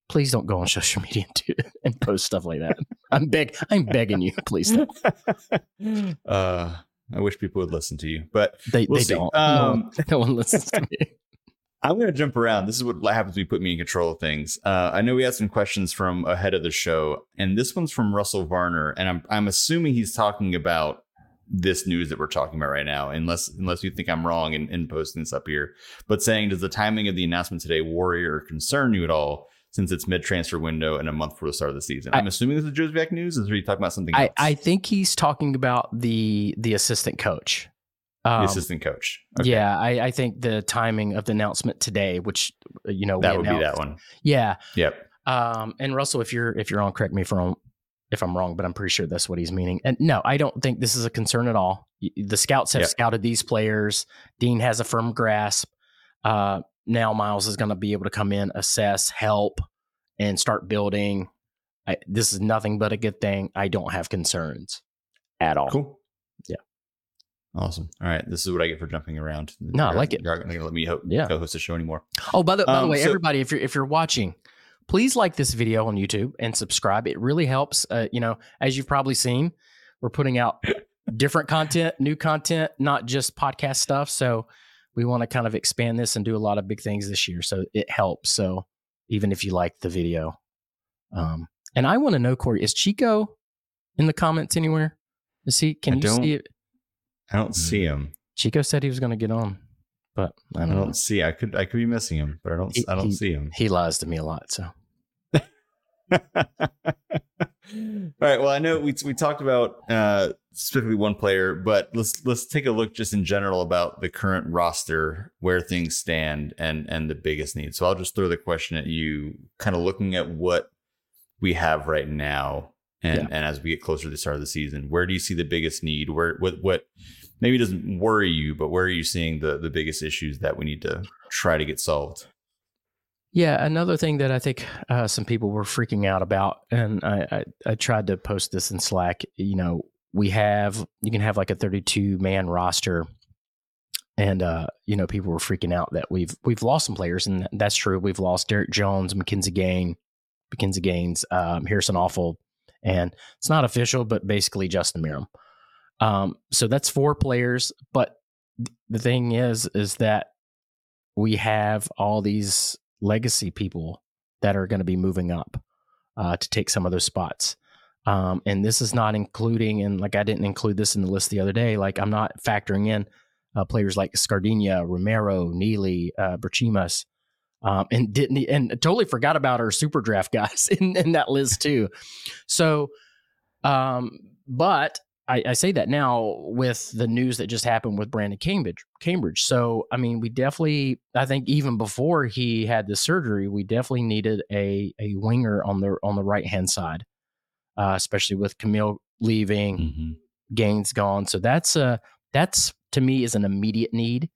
please don't go on social media and, do, and post stuff like that. I'm beg, I'm begging you, please. Don't. uh, I wish people would listen to you, but They, We'll they don't. Um, no, no one listens to me. I'm going to jump around. This is what happens when you put me in control of things. Uh, I know we had some questions from ahead of the show, and this one's from Russell Varner, and I'm I'm assuming he's talking about this news that we're talking about right now, unless unless you think I'm wrong in, in posting this up here. But saying, does the timing of the announcement today worry or concern you at all? Since it's mid transfer window and a month before the start of the season, I- I'm assuming this is Jozwiak news. Is he talking about something I, else? I think he's talking about the the assistant coach. Um, the assistant coach. Okay. Yeah, I, I think the timing of the announcement today, which you know that would be that one. Yeah, Yep. um, and Russell, if you're if you're on, correct me if I'm if I'm wrong, but I'm pretty sure that's what he's meaning. And no, I don't think this is a concern at all. The scouts have Yep. scouted these players. Dean has a firm grasp. Uh, now Miles is going to be able to come in, assess, help, and start building. I, this is nothing but a good thing. I don't have concerns at all. Cool. Yeah. Awesome. All right. This is what I get for jumping around. No, I You're- like it. You're not going to let me ho- Yeah. co-host the show anymore. Oh, by the, by the Um, way, so- everybody, if you're if you're watching, please like this video on YouTube and subscribe. It really helps. Uh, you know, as you've probably seen, we're putting out different content, new content, not just podcast stuff. So we want to kind of expand this and do a lot of big things this year. So it helps. So even if you like the video, um, and I want to know, Corey, is Chico in the comments anywhere? Is he? Can I you see it? I don't see him. Chico said he was going to get on, but I I don't, don't, see. I could. I could be missing him, but I don't. He- I don't he- see him. He lies to me a lot. So. All right. Well, I know we we talked about uh, specifically one player, but let's let's take a look just in general about the current roster, where things stand, and and the biggest needs. So I'll just throw the question at you, kind of looking at what we have right now, And Yeah. and as we get closer to the start of the season, where do you see the biggest need? Where what what maybe doesn't worry you, but where are you seeing the the biggest issues that we need to try to get solved? Yeah, another thing that I think uh, some people were freaking out about, and I, I, I tried to post this in Slack. You know, we have you can have like a 32 man roster, and uh, you know people were freaking out that we've we've lost some players, and that's true. We've lost Derrick Jones, McKinze Gain, McKinze Gaines, um, Harrison Afful, and it's not official, but basically Justin Meram. Um, so that's four players, but the thing is, is that we have all these legacy people that are going to be moving up uh, to take some of those spots. Um, and this is not including, and like I didn't include this in the list the other day. Like I'm not factoring in uh, players like Scardina, Romero, Neely, uh, Berchimas, um, and didn't and totally forgot about our super draft guys in, in that list too. So, um, but I, I say that now with the news that just happened with Brandon Cambridge. Cambridge. So I mean, we definitely. I think even before he had the surgery, we definitely needed a a winger on the on the right hand side, uh, especially with Kamil leaving, Mm-hmm. Gaines gone. So that's uh that's to me is an immediate need.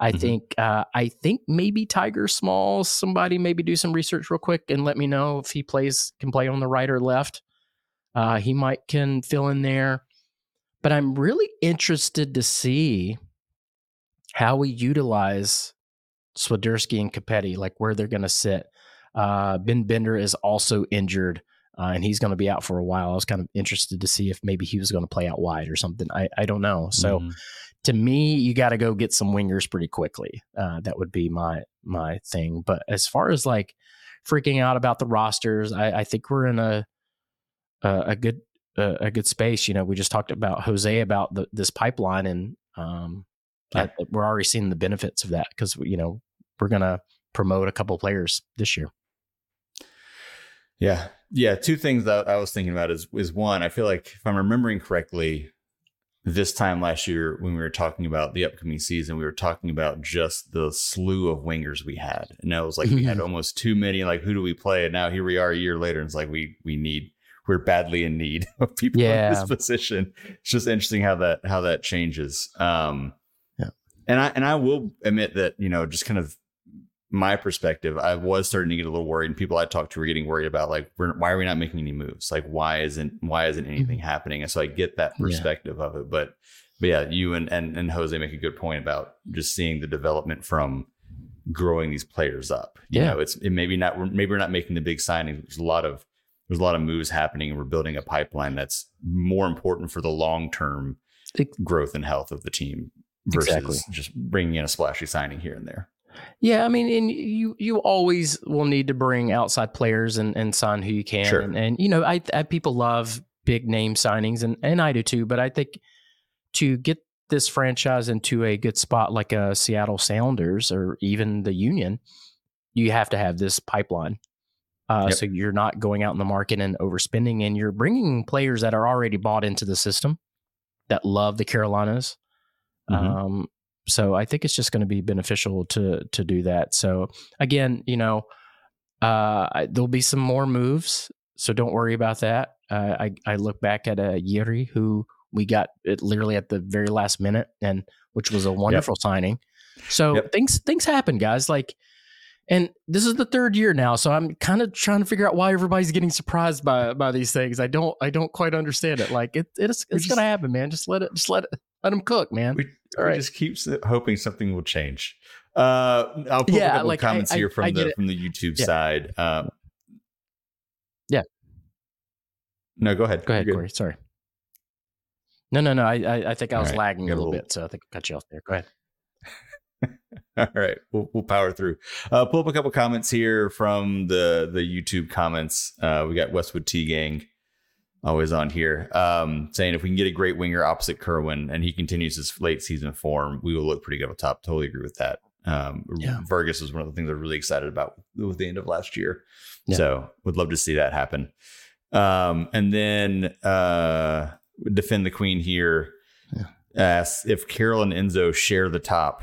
I Mhm. think uh, I think maybe Tyger Small. Somebody maybe do some research real quick and let me know if he plays can play on the right or left. Uh, he might can fill in there, but I'm really interested to see how we utilize Swiderski and Copetti, like where they're going to sit. Uh, ben Bender is also injured, uh, and he's going to be out for a while. I was kind of interested to see if maybe he was going to play out wide or something. I, I don't know. So Mhm. to me, you got to go get some wingers pretty quickly. Uh, that would be my my thing. But as far as like freaking out about the rosters, I, I think we're in a a, a good a, a good space. You know, we just talked about Jose about the, this pipeline, and um, Yeah. I- we're already seeing the benefits of that because you know we're gonna promote a couple players this year. Yeah. Yeah. Two things that I was thinking about is is one, I feel like if I'm remembering correctly, this time last year when we were talking about the upcoming season, we were talking about just the slew of wingers we had. And it was like we had almost too many. Like, who do we play? And now here we are a year later, and it's like we we need we're badly in need of people in this position. It's just interesting how that how that changes. Um Yeah. and I and I will admit that, you know, just kind of my perspective, I was starting to get a little worried, and people I talked to were getting worried about like, we're, why are we not making any moves? Like, why isn't why isn't anything happening? And so I get that Yeah. perspective of it, but but yeah, you and, and and Jose make a good point about just seeing the development from growing these players up. You Yeah. know, it's it maybe not maybe we're not making the big signings. There's a lot of there's a lot of moves happening, and we're building a pipeline that's more important for the long term growth and health of the team versus Exactly. just bringing in a splashy signing here and there. Yeah, I mean, and you you always will need to bring outside players and, and sign who you can, Sure. and, and you know, I, I people love big name signings, and and I do too. But I think to get this franchise into a good spot, like a Seattle Sounders or even the Union, you have to have this pipeline. Uh, Yep. So you're not going out in the market and overspending, and you're bringing players that are already bought into the system that love the Carolinas. Mhm. Um, so I think it's just going to be beneficial to to do that. So again, you know, uh, there'll be some more moves, so don't worry about that. Uh, I I look back at a Jere who we got it literally at the very last minute, and which was a wonderful signing. So Yep. things things happen, guys. Like, and this is the third year now, so I'm kind of trying to figure out why everybody's getting surprised by by these things. I don't I don't quite understand it. Like it it's We it's just- gonna happen, man. Just let it just let it let them cook, man. We, All we right. just keep hoping something will change. Uh, I'll put Yeah, a couple like, of comments I- I- here from I get the from the YouTube Yeah. side. Um, Yeah. No, go ahead. Go ahead. Corey. Sorry. No, no, no. I I, I think I was right. lagging a Got a little, little- bit, so I think I cut you off there. Go ahead. All right, we'll, we'll power through. Uh, pull up a couple comments here from the the YouTube comments. Uh, we got Westwood T Gang always on here, um, saying if we can get a great winger opposite Kerwin and he continues his late season form, we will look pretty good up top. Totally agree with that. Um, Yeah. Vargas was one of the things I'm really excited about with the end of last year, Yeah. so would love to see that happen. Um, and then uh, defend the queen here. Yeah. Asks if Karol and Enzo share the top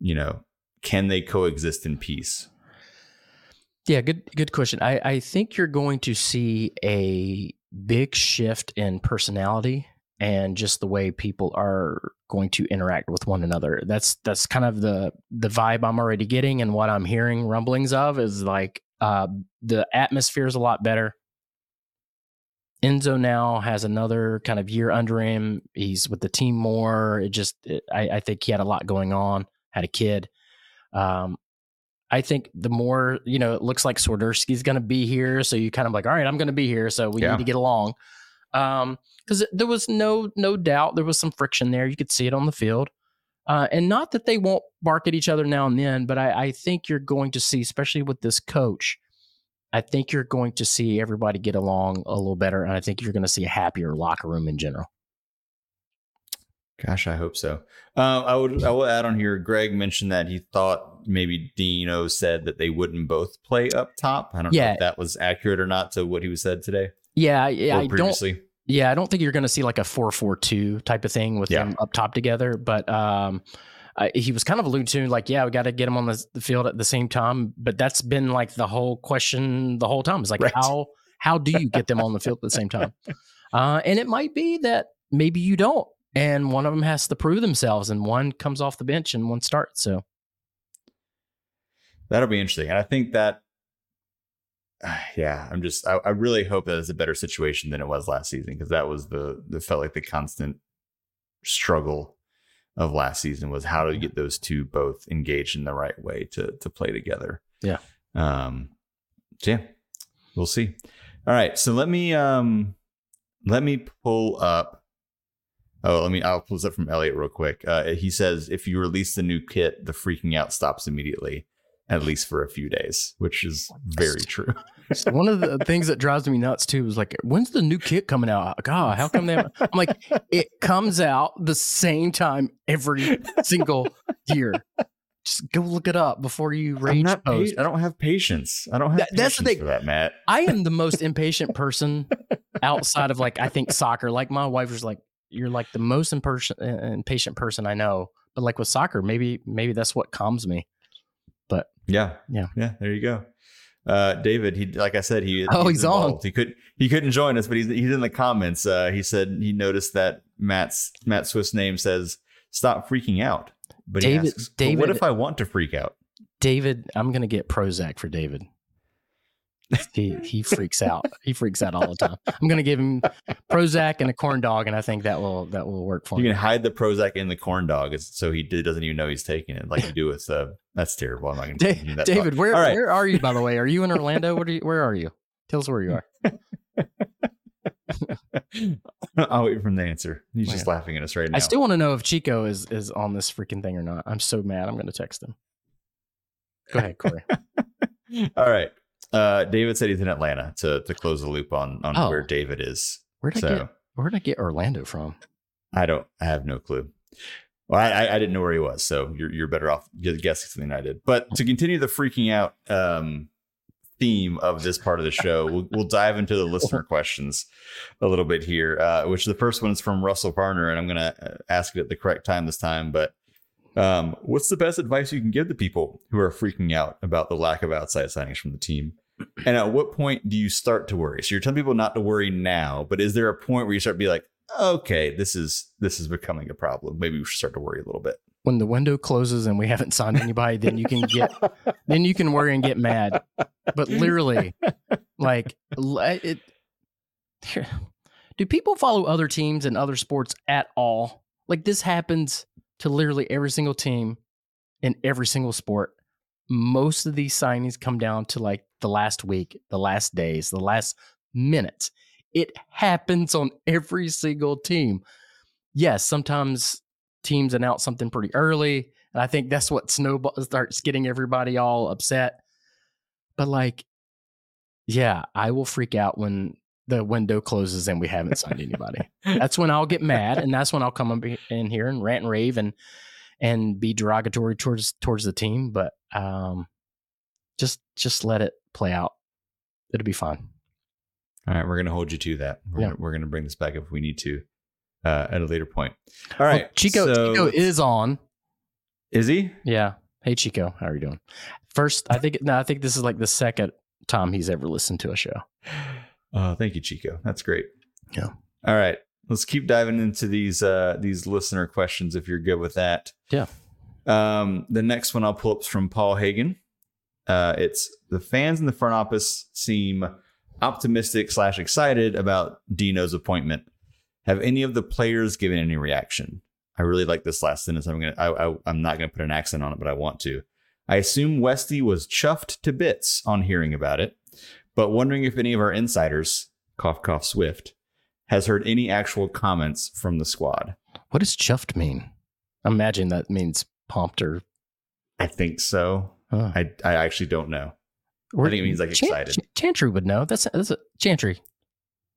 you know, can they coexist in peace? Yeah, good good question. I, I think you're going to see a big shift in personality and just the way people are going to interact with one another. That's that's kind of the the vibe I'm already getting and what I'm hearing rumblings of is like uh, the atmosphere is a lot better. Enzo now has another kind of year under him. He's with the team more. It just, it, I, I, think he had a lot going on. Had a kid. Um, I think the more you know, it looks like Swiderski's going to be here, so you kind of like, all right, I'm going to be here, so we yeah. need to get along. Um, because there was no no doubt there was some friction there. You could see it on the field. Uh, and not that they won't bark at each other now and then, but I, I think you're going to see, especially with this coach, I think you're going to see everybody get along a little better, and I think you're going to see a happier locker room in general. Gosh, I hope so. Uh, I would. I will add on here. Greg mentioned that he thought maybe Dino said that they wouldn't both play up top. I don't yeah. know if that was accurate or not to what he was said today. Yeah, yeah. I previously. don't. Yeah, I don't think you're going to see like a four-four-two type of thing with yeah. them up top together. But um, I, he was kind of alluding to like, yeah, we got to get them on the, the, field at the same time. But that's been like the whole question the whole time. Is like right. how how do you get them on the field at the same time? Uh, and it might be that maybe you don't, and one of them has to prove themselves, and one comes off the bench and one starts. So that'll be interesting, and I think that yeah, I'm just I, I, really hope that it's a better situation than it was last season because that was the the felt like the constant struggle of last season was how to get those two both engaged in the right way to to play together. Yeah. Um so yeah, we'll see. All right. So let me um let me pull up Oh, let me I'll pull this up from Elliot real quick. Uh, he says if you release the new kit, the freaking out stops immediately at least for a few days, which is very true. One of the things that drives me nuts too is like, when's the new kit coming out? God, how come they? Have, I'm like, it comes out the same time every single year. Just go look it up before you rage post. Pa- I don't have patience. I don't have that, that's the thing. for that, Matt. I am the most impatient person outside of like I think soccer. Like my wife was like, "You're like the most impatient, impatient person I know." But like with soccer, maybe maybe that's what calms me. But yeah, yeah, yeah. There you go. Uh, David, he like I said, he oh he's, he's on. He could he couldn't join us, but he's he's in the comments. Uh, he said he noticed that Matt's Matt Swift's name says "Stop freaking out," but David, he asks, David, "What if I want to freak out?" David, I'm gonna get Prozac for David he he freaks out. He freaks out all the time. I'm gonna give him Prozac and a corn dog, and I think that will that will work for you him. You can hide the Prozac in the corn dog, so he doesn't even know he's taking it, like you do with. Uh, that's terrible. I'm not gonna. Da- that David, thought. where right. where are you? By the way, are you in Orlando? Where, you, where are you? Tell us where you are. I'll wait for him to answer. He's just laughing at us right now. I still want to know if Chico is is on this freaking thing or not. I'm so mad. I'm going to text him. Go ahead, Corey. All right. Uh, David said he's in Atlanta to to close the loop on on oh. where David is. Where did so, I get Where did I get Orlando from? I don't. I have no clue. Well, I, I didn't know where he was, so you're you're better off guessing than I did. But to continue the freaking out um, theme of this part of the show, we'll, we'll dive into the listener questions a little bit here. Uh, which the first one is from Russell Varner, and I'm going to uh, ask it at the correct time this time. But um, what's the best advice you can give to people who are freaking out about the lack of outside signings from the team? And at what point do you start to worry? So you're telling people not to worry now, but is there a point where you start to be like, okay, this is this is becoming a problem. Maybe we should start to worry a little bit. When the window closes and we haven't signed anybody, then you can get then you can worry and get mad. But literally, like it. Do people follow other teams and other sports at all? Like this happens to literally every single team in every single sport. Most of these signings come down to like the last week, the last days, the last minutes. It happens on every single team. Yes, sometimes teams announce something pretty early, and I think that's what snowball starts getting everybody all upset. But like, yeah, I will freak out when the window closes and we haven't signed anybody. that's when I'll get mad, and that's when I'll come in here and rant and rave and and be derogatory towards towards the team. But um, just just let it play out. It'll be fine. All right, we're gonna hold you to that. We're, yeah. gonna, we're gonna bring this back if we need to uh, at a later point. All right, well, Chico, so, Chico is on. Is he? Yeah. Hey Chico, how are you doing? First, I think no, I think this is like the second time he's ever listened to a show. Oh, thank you, Chico. That's great. Yeah. All right. Let's keep diving into these uh these listener questions if you're good with that. Yeah. Um, the next one I'll pull up is from Paul Hagen. Uh, it's the fans in the front office seem optimistic slash excited about Dino's appointment. Have any of the players given any reaction? I really like this last sentence. I'm gonna. I, I, I'm not gonna put an accent on it, but I want to. I assume Westy was chuffed to bits on hearing about it, but wondering if any of our insiders, cough cough Swift, has heard any actual comments from the squad. What does chuffed mean? I imagine that means pumped or. I think so. Huh. I I actually don't know. Or- think it means, like, Chan- excited. Ch- Chantry would know. That's that's a Chantry.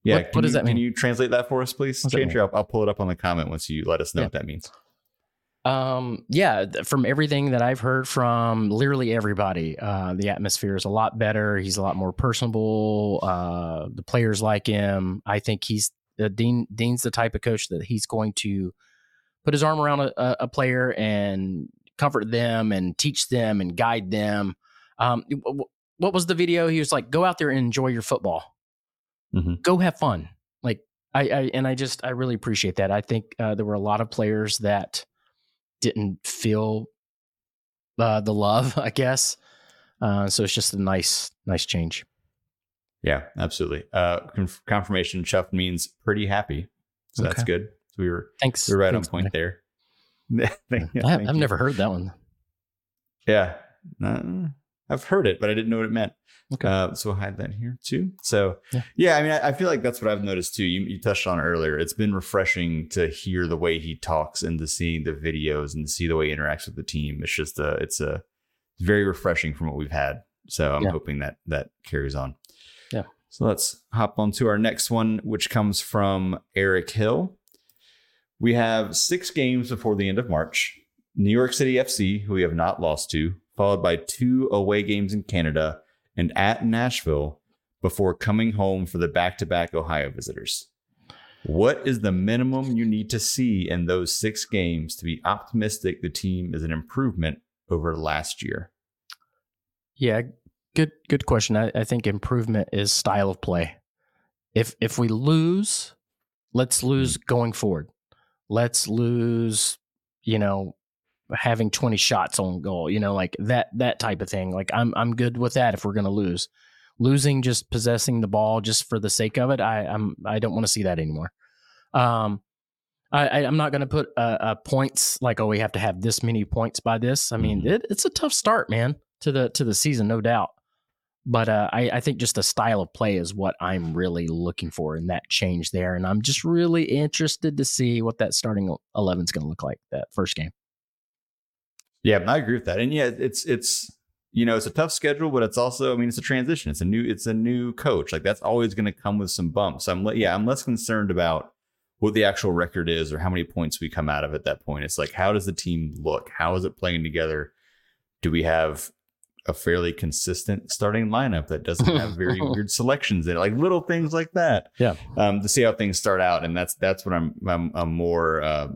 Yeah. What- what does you- that mean? Can you translate that for us, please? What does that Chantry, I'll, I'll pull it up on the comment once you let us know Yeah. what that means. Um, yeah, from everything that I've heard from literally everybody, uh, the atmosphere is a lot better. He's a lot more personable. Uh, the players like him. I think he's uh, Dean. Dean's the type of coach that he's going to put his arm around a, a- player and comfort them and teach them and guide them. Um, what was the video? He was like, "Go out there and enjoy your football. Mhm. Go have fun." Like I, I, and I just I really appreciate that. I think uh, there were a lot of players that didn't feel uh, the love, I guess. Uh, so it's just a nice, nice change. Yeah, absolutely. Uh, conf- confirmation chuffed means pretty happy, so that's good. So we were Thanks. we are right thanks, on point Mike. there. Thank- I, thank I've never heard that one. Yeah, Uh, I've heard it, but I didn't know what it meant. Okay. Uh, so I'll hide that here too. So Yeah. yeah, I mean, I, I feel like that's what I've noticed too. You, you touched on earlier. It's been refreshing to hear the way he talks and to see the videos and to see the way he interacts with the team. It's just a, it's a it's very refreshing from what we've had. So I'm Yeah. hoping that that carries on. So let's hop on to our next one, which comes from Eric Hill. We have six games before the end of March. New York City FC, who we have not lost to, followed by two away games in Canada and at Nashville before coming home for the back to back Ohio visitors. What is the minimum you need to see in those six games to be optimistic the team is an improvement over last year? Yeah, good, good question. I, I think improvement is style of play. If if we lose, let's lose going forward. Let's lose, you know, having 20 shots on goal, you know, like that that type of thing. Like I'm I'm good with that if we're gonna lose. Losing just possessing the ball just for the sake of it, I I'm I don't want to see that anymore. Um I, I'm not gonna put uh, uh points like oh we have to have this many points by this. I mean Mhm. it, it's a tough start, man, to the to the season, no doubt. But uh, I, I think just the style of play is what I'm really looking for in that change there, and I'm just really interested to see what that starting eleven is going to look like that first game. Yeah, I agree with that. And yeah, it's it's you know, it's a tough schedule, but it's also, I mean, it's a transition. It's a new, it's a new coach. Like that's always going to come with some bumps. I'm, yeah, I'm less concerned about what the actual record is or how many points we come out of at that point. It's like, how does the team look? How is it playing together? Do we have a fairly consistent starting lineup that doesn't have very weird selections in it? Like little things like that. Yeah. Um, to see how things start out, and that's that's what I'm I'm, I'm more uh,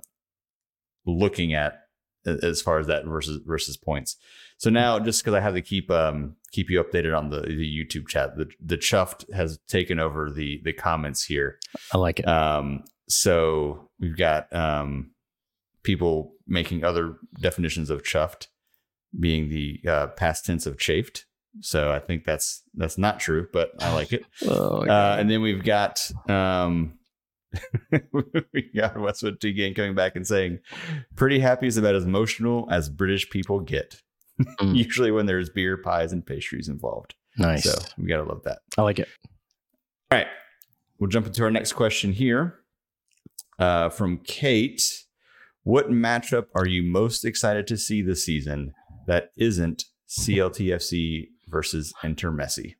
looking at as far as that versus versus points. So now, just because I have to keep um keep you updated on the, the YouTube chat, the the chuffed has taken over the the comments here. I like it. Um, so we've got um people making other definitions of chuffed being the uh, past tense of chafed. So I think that's that's not true, but I like it. Oh, Uh, and then we've got um, we got Westwood Tegan coming back and saying, "Pretty happy is about as emotional as British people get. Mm. Usually when there's beer, pies, and pastries involved. nice. So we gotta love that. I like it. All right, we'll jump into our next question here uh, from Kate. What matchup are you most excited to see this season that isn't CLTFC versus Inter Messi?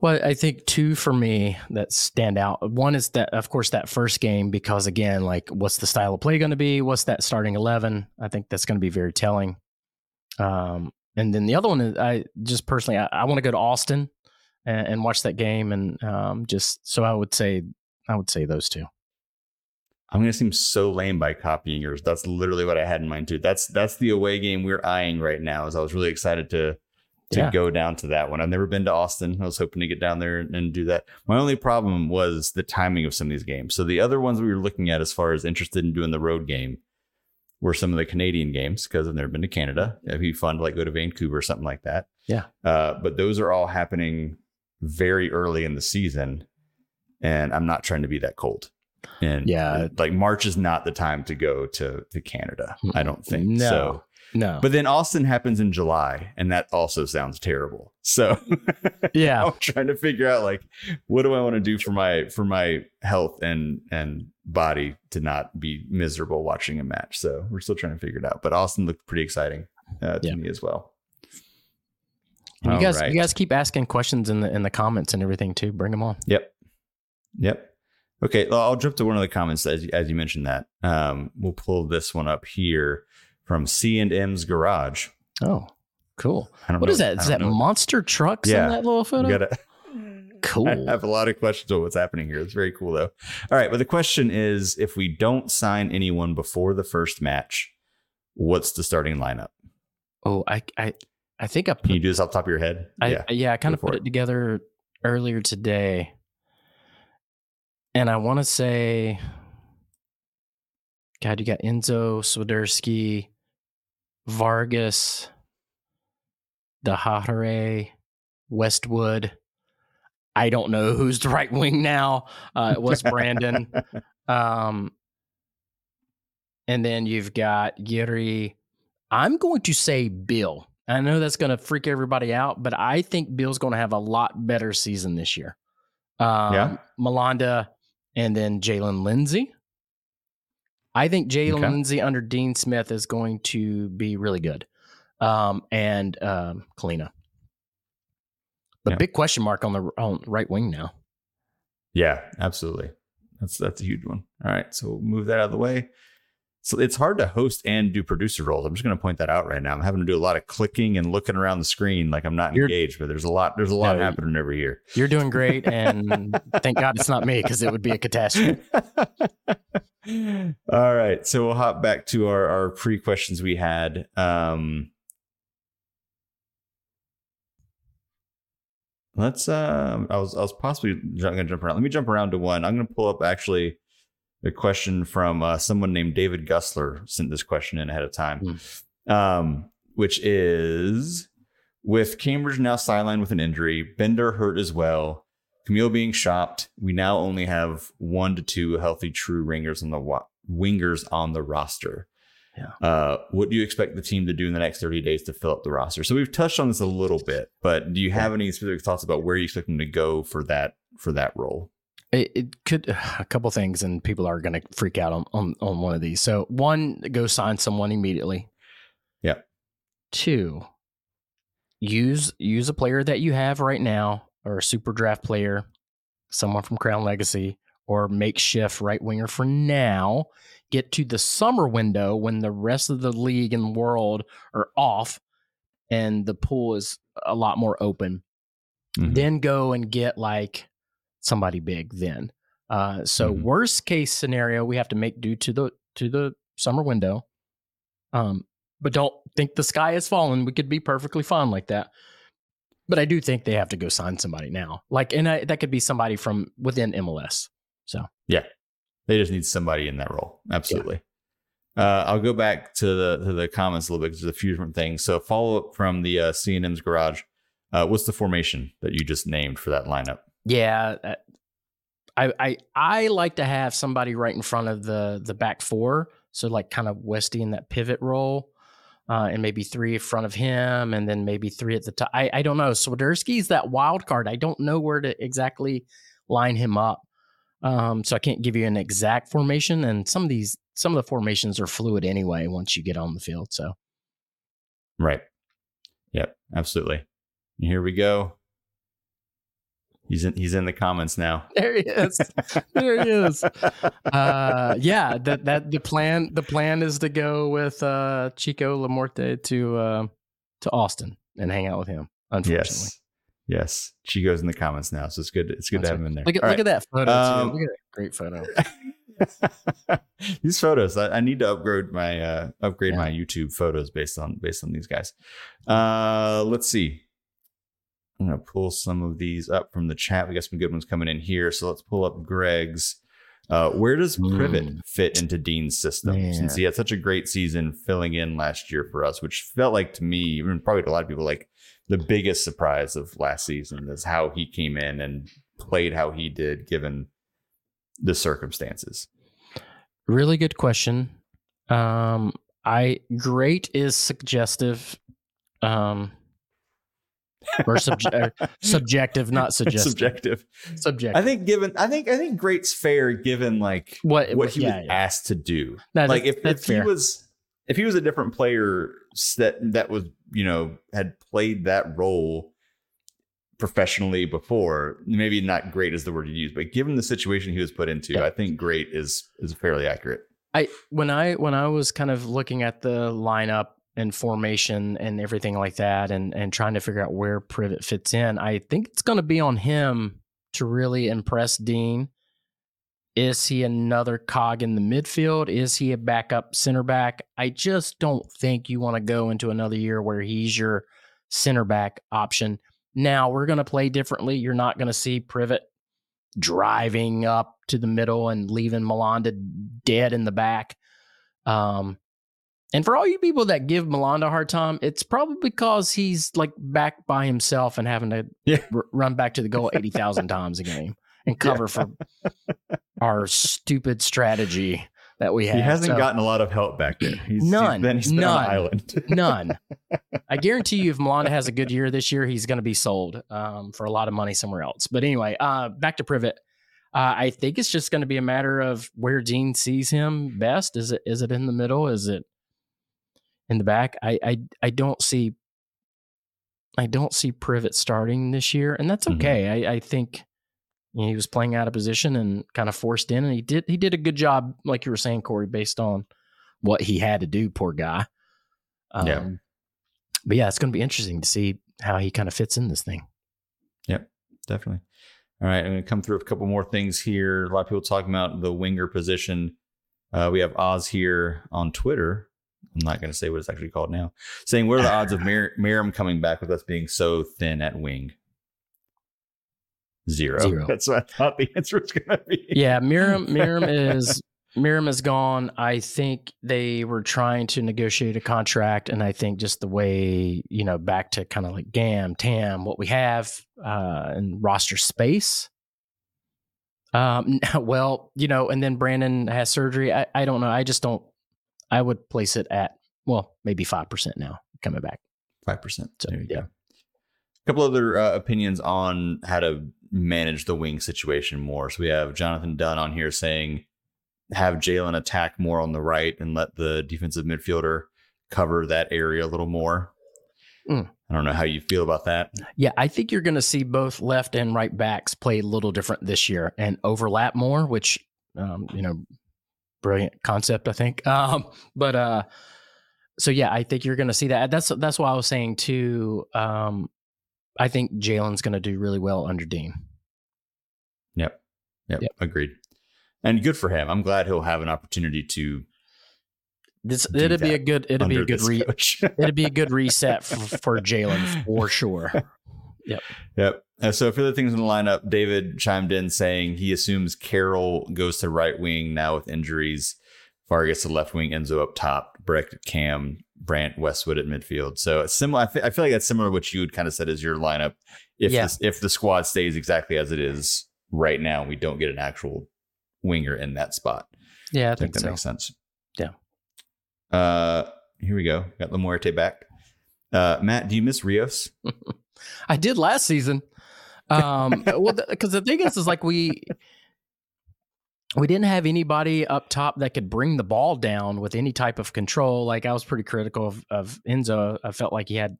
Well, I think two for me that stand out. One is that, of course, that first game because again, like, what's the style of play going to be? What's that starting eleven? I think that's going to be very telling. Um, and then the other one is, I just personally, I, I want to go to Austin and, and watch that game, and um, just so I would say, I would say those two. I'm gonna seem so lame by copying yours. That's literally what I had in mind too. That's that's the away game we're eyeing right now. As I was really excited to to Yeah. go down to that one. I've never been to Austin. I was hoping to get down there and, and do that. My only problem was the timing of some of these games. So the other ones we were looking at as far as interested in doing the road game were some of the Canadian games because I've never been to Canada. It'd be fun to like go to Vancouver or something like that. Yeah. Uh, but those are all happening very early in the season, and I'm not trying to be that cold. And Yeah. like March is not the time to go to to Canada. I don't think No. so. No. But then Austin happens in July, and that also sounds terrible. So yeah. I'm trying to figure out like what do I want to do for my for my health and and body to not be miserable watching a match. So we're still trying to figure it out. But Austin looked pretty exciting uh, to Yeah. me as well. And you All guys, right. you guys keep asking questions in the in the comments and everything too. Bring them on. Yep. Yep. Okay, well, I'll jump to one of the comments as you, as you mentioned that. Um, we'll pull this one up here from C and M's Garage. Oh, cool. I don't What know- is that? I Is don't that know. monster trucks Yeah. in that little photo? gotta, cool. I have a lot of questions on what's happening here. It's very cool though. All right, but the question is, if we don't sign anyone before the first match, what's the starting lineup? oh, I, I, I think I Can you do this off the top of your head? I, yeah. yeah, I kind of go for put it. it together earlier today, and I want to say, God, you got Enzo Swiderski, Vargas, Dejaegere, Westwood. I don't know who's the right wing now. Uh, it was Brandon. Um, and then you've got Yuri. I'm going to say Bill. I know that's going to freak everybody out, but I think Bill's going to have a lot better season this year. Um, Yeah? Malanda and then Jaylin Lindsey. I think Jaylin Okay. Lindsey under Dean Smith is going to be really good. Um, and um, Kahlina. But Yeah. big question mark on the on right wing now. Yeah, absolutely. That's that's a huge one. All right, so we'll move that out of the way. So it's hard to host and do producer roles. I'm just going to point that out right now. I'm having to do a lot of clicking and looking around the screen like I'm not You're- engaged, but there's a lot there's a lot No, happening over here. You're doing great, and thank God it's not me because it would be a catastrophe. All right, so we'll hop back to our our pre questions we had. Um, let's. Uh, I was I was possibly going to jump around. Let me jump around to one. I'm going to pull up actually a question from uh, someone named David Gussler sent this question in ahead of time, um, which is with Cambridge now sidelined with an injury, Bender hurt as well. Kamil being shopped, we now only have one to two healthy true ringers on the wa- wingers on the roster. Yeah. Uh, what do you expect the team to do in the next 30 days to fill up the roster? So we've touched on this a little bit, but do you have any specific thoughts about where you expect them to go for that for that role? It, it could a couple things, and people are going to freak out on, on on one of these. So one, go sign someone immediately. Yeah. Two, use use a player that you have right now, or a super draft player, someone from Crown Legacy, or makeshift right winger for now. Get to the summer window when the rest of the league and world are off, and the pool is a lot more open Mhm. then go and get like somebody big then uh so Mhm. worst case scenario we have to make due to the to the summer window um but don't think the sky has fallen. we could be perfectly fine like that but i do think they have to go sign somebody now like and I, that could be somebody from within mls so yeah, They just need somebody in that role. Absolutely. Uh, I'll go back to the to the comments a little bit because there's a few different things. So follow up from the uh, C&M's garage. Uh, what's the formation that you just named for that lineup? Yeah uh, I, I i like to have somebody right in front of the the back four so like kind of westy in that pivot role uh, and maybe three in front of him and then maybe three at the top i, I don't know Swiderski's that wild card i don't know where to exactly line him up um, so i can't give you an exact formation and some of these some of the formations are fluid anyway once you get on the field so Right. Yep. Absolutely. Here we go. He's in. He's in the comments now. there he is there he is uh yeah that that the plan the plan is to go with uh chico lamorte to uh to austin and hang out with him unfortunately Yes. Yes. She goes in the comments now, so it's good. It's good That's to have right. him in there. look at look at that photo Um, too. look at that great photo these photos, I, I, need to upgrade my uh, upgrade Yeah. my YouTube photos based on based on these guys. Uh, let's see. I'm gonna pull some of these up from the chat. We got some good ones coming in here. So let's pull up Greg's. Uh, where does Privett Mm. fit into Dean's system? Man. Since he had such a great season filling in last year for us, which felt like to me, even probably to a lot of people, like the biggest surprise of last season is how he came in and played how he did given the circumstances. Really good question. Um, I great is suggestive, um, or subje- uh, subjective, not suggestive. Subjective. Subjective. I think given I think I think great's fair given like what what he yeah, was yeah. asked to do. No, like that's- if, that's if he was if he was a different player that that was you know had played that role professionally before maybe not great is the word you use but given the situation he was put into Yeah. i think great is is fairly accurate I when I when I was kind of looking at the lineup and formation and everything like that, and and trying to figure out where Privett fits in, I think it's going to be on him to really impress Dean. Is he another cog in the midfield? Is he a backup center back? I just don't think you want to go into another year where he's your center back option. Now we're going to play differently. You're not going to see Privett driving up to the middle and leaving Malanda dead in the back. Um, and for all you people that give Malanda a hard time, it's probably because he's like back by himself and having to Yeah. r- run back to the goal 80,000 times a game and cover for our stupid strategy that we have. he hasn't So- gotten a lot of help back there he's, None. he's been, he's on None. None. I guarantee you, if Malanda has a good year this year, he's going to be sold um, for a lot of money somewhere else. But anyway, uh, back to Privett. Uh, I think it's just going to be a matter of where Dean sees him best. Is it is it in the middle? Is it in the back? I I, I don't see. I don't see Privett starting this year, and that's Mhm. okay. I, I think you know, he was playing out of position and kind of forced in, and he did he did a good job, like you were saying, Corey, based on what he had to do. Poor guy. Um, Yeah. But yeah, it's going to be interesting to see how he kind of fits in this thing. Yep, definitely. All right, I'm going to come through a couple more things here. A lot of people talking about the winger position. Uh, we have Oz here on Twitter. I'm not going to say what it's actually called now. Saying, what are the odds of Mir- Meram coming back with us being so thin at wing? Zero. Zero. That's what I thought the answer was going to be. Yeah, Meram Meram is Meram is gone. I think they were trying to negotiate a contract, and I think just the way you know back to kind of like Gam Tam, what we have uh, in roster space. Um, well, you know, and then Brandon has surgery. I, I don't know. I just don't. I would place it at well, maybe five percent now coming back. Five percent. So, There you yeah. go. A couple other uh, opinions on how to manage the wing situation more. So we have Jonathan Dunn on here saying have Jaylin attack more on the right and let the defensive midfielder cover that area a little more. Mm. I don't know how you feel about that. Yeah, I think you're going to see both left and right backs play a little different this year and overlap more, which um, you know, brilliant concept, I think. Um, but uh, so yeah, I think you're going to see that. That's that's why I was saying too. Um, I think Jaylin's going to do really well under Dean. Yep. Yep. Yep. Agreed. And good for him. I'm glad he'll have an opportunity to This it'd be a good it'd be a good re, it'd be a good reset for, for Jaylin for sure. Yep. Uh, so a few other things in the lineup, David chimed in saying he assumes Karol goes to right wing now with injuries. Vargas to left wing, Enzo up top, Breck at Cam, Brandt Westwood at midfield. So it's similar. I, fe- I feel like that's similar to what you had kind of said as your lineup. If Yeah. this, if the squad stays exactly as it is right now, we don't get an actual winger in that spot. Yeah, I I think think that so. makes sense. Yeah. Uh, here we go. Got La Muerte back. Uh, Matt, do you miss Rios? I did last season. Um, well, because the thing is, is like we we didn't have anybody up top that could bring the ball down with any type of control. Like I was pretty critical of, of Enzo. I felt like he had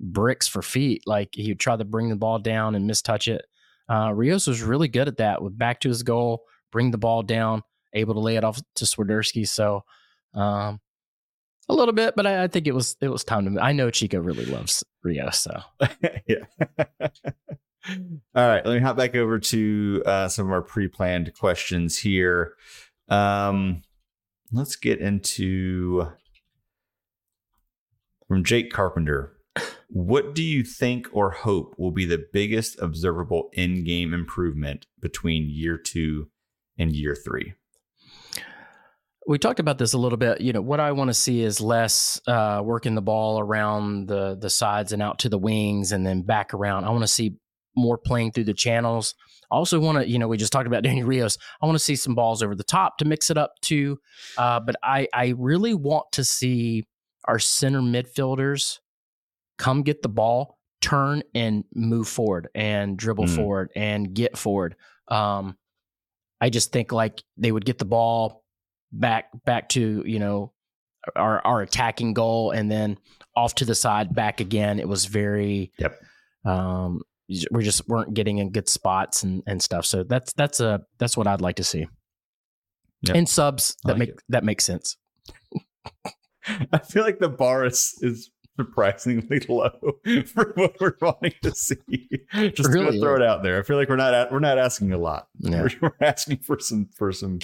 bricks for feet. Like he would try to bring the ball down and mistouch it. Uh, Rios was really good at that. With back to his goal, bring the ball down, able to lay it off to Swiderski. So. Um, a little bit, but I, I think it was it was time to. I know Chico really loves Rios, so yeah. All right, let me hop back over to uh, some of our pre-planned questions here. Um, let's get into from Jake Carpenter. What do you think or hope will be the biggest observable in-game improvement between year two and year three? We talked about this a little bit. You know, what I want to see is less uh, working the ball around the the sides and out to the wings, and then back around. I want to see more playing through the channels. I also want to, you know, we just talked about Danny Rios. I want to see some balls over the top to mix it up too. Uh, but I I really want to see our center midfielders come get the ball, turn and move forward and dribble Mm. forward and get forward. Um, I just think like they would get the ball back back to you know our our attacking goal and then off to the side back again. It was very Yep. Um, we just weren't getting in good spots and and stuff. So that's that's a that's what I'd like to see. Yep. And subs that like make it. that makes sense. I feel like the bar is, is surprisingly low for what we're wanting to see. Just Really gonna throw it out there. I feel like we're not at, we're not asking a lot. Yeah. We're, we're asking for some for some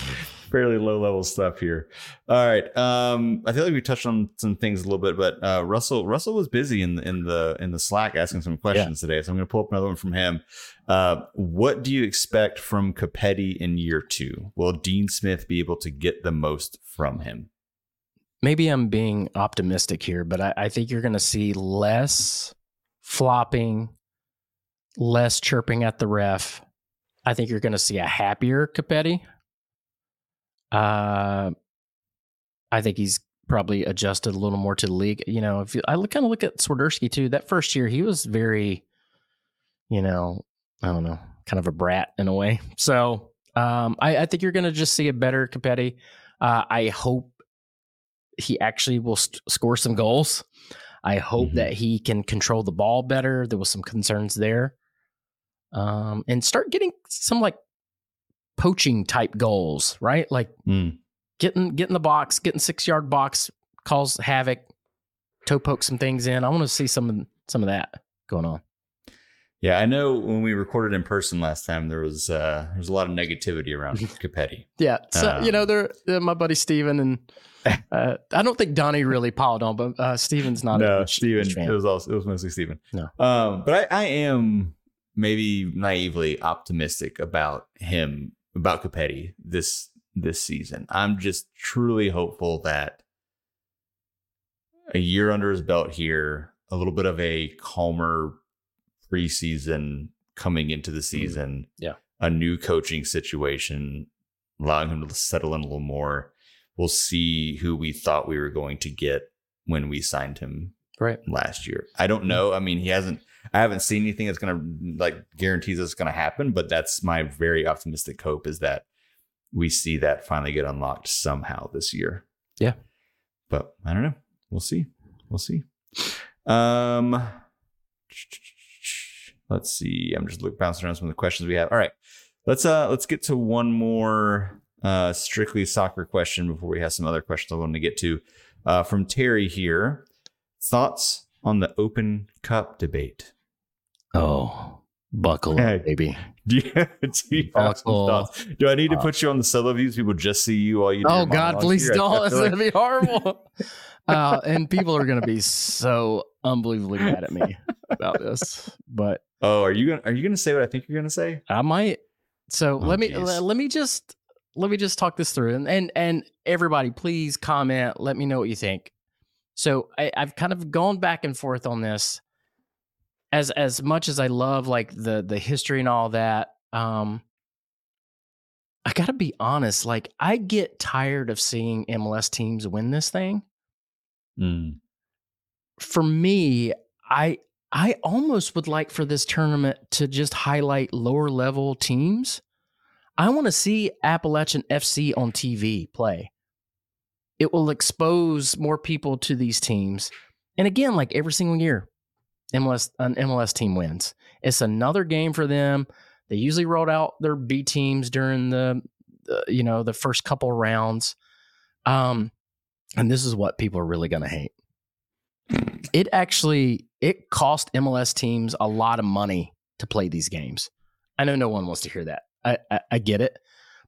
fairly low level stuff here. All right. Um, I feel like we touched on some things a little bit, but uh, Russell Russell was busy in the in the in the Slack asking some questions today, so I'm going to pull up another one from him. Uh, what do you expect from Copetti in year two? Will Dean Smith be able to get the most from him? maybe I'm being optimistic here, but I, I think you're going to see less flopping, less chirping at the ref. I think you're going to see a happier Copetti. Uh, I think he's probably adjusted a little more to the league. You know, if you, I kind of look at Swiderski too, that first year he was very, you know, I don't know, kind of a brat in a way. So um, I, I think you're going to just see a better Copetti. Uh, I hope he actually will st- score some goals. I hope Mhm. that he can control the ball better. There was some concerns there, um, and start getting some like poaching type goals, right? Like Mm. getting get in the box, getting six yard box, cause havoc, toe poke some things in. I want to see some of some of that going on. Yeah, I know when we recorded in person last time, there was uh, there was a lot of negativity around Copetti. Yeah, so you know, Um, they're my buddy Steven and uh, I don't think Donnie really piled on, but uh, Steven's not. no, Steven. fan. It was also it was mostly Steven. No. um, but I, I am maybe naively optimistic about him about Copetti this this season. I'm just truly hopeful that a year under his belt here, a little bit of a calmer preseason coming into the mm-hmm. season. Yeah. a new coaching situation, allowing him to settle in a little more. We'll see who we thought we were going to get when we signed him right. last year. I don't mm-hmm. know. I mean, he hasn't. I haven't seen anything that's going to like guarantees it's going to happen. But that's my very optimistic hope is that we see that finally get unlocked somehow this year. Yeah. But I don't know. We'll see. We'll see. Um. Let's see. I'm just look, bouncing around some of the questions we have. All right. Let's uh let's get to one more uh strictly soccer question before we have some other questions I wanted to get to. Uh from Terry here. Thoughts on the Open Cup debate? Oh, buckle Hey. up, baby. Do you, do you Buckle? Do I need to put you on the solo views? People just see you while you. Oh God, please here? Don't. It's like- gonna be horrible. uh, and people are gonna be so unbelievably mad at me about this. But oh, are you gonna are you gonna say what I think you're gonna say? I might. So Oh, let me let, let me just let me just talk this through and and and everybody, please comment. Let me know what you think. So I, I've kind of gone back and forth on this. As as much as I love like the the history and all that, um, I gotta be honest. Like I get tired of seeing MLS teams win this thing Mm. for me, I I almost would like for this tournament to just highlight lower level teams. I want to see Appalachian FC on TV play. It will expose more people to these teams. And again, like every single year, MLS an MLS team wins. It's another game for them. They usually rolled out their B teams during the, the you know the first couple rounds. Um, and this is what people are really going to hate it actually it cost MLS teams a lot of money to play these games. I know no one wants to hear that. I, I, I get it,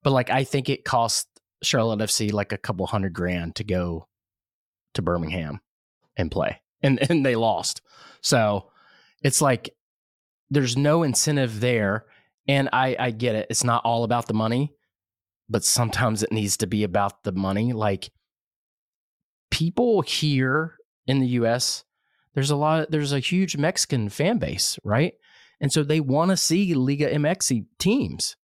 but like I think it cost Charlotte FC like a couple hundred grand to go to Birmingham and play, and and they lost. So it's like there's no incentive there, and I I get it. It's not all about the money, but sometimes it needs to be about the money. Like people here in the U.S. There's a lot. There's a huge Mexican fan base, right? And so they want to see Liga MX teams.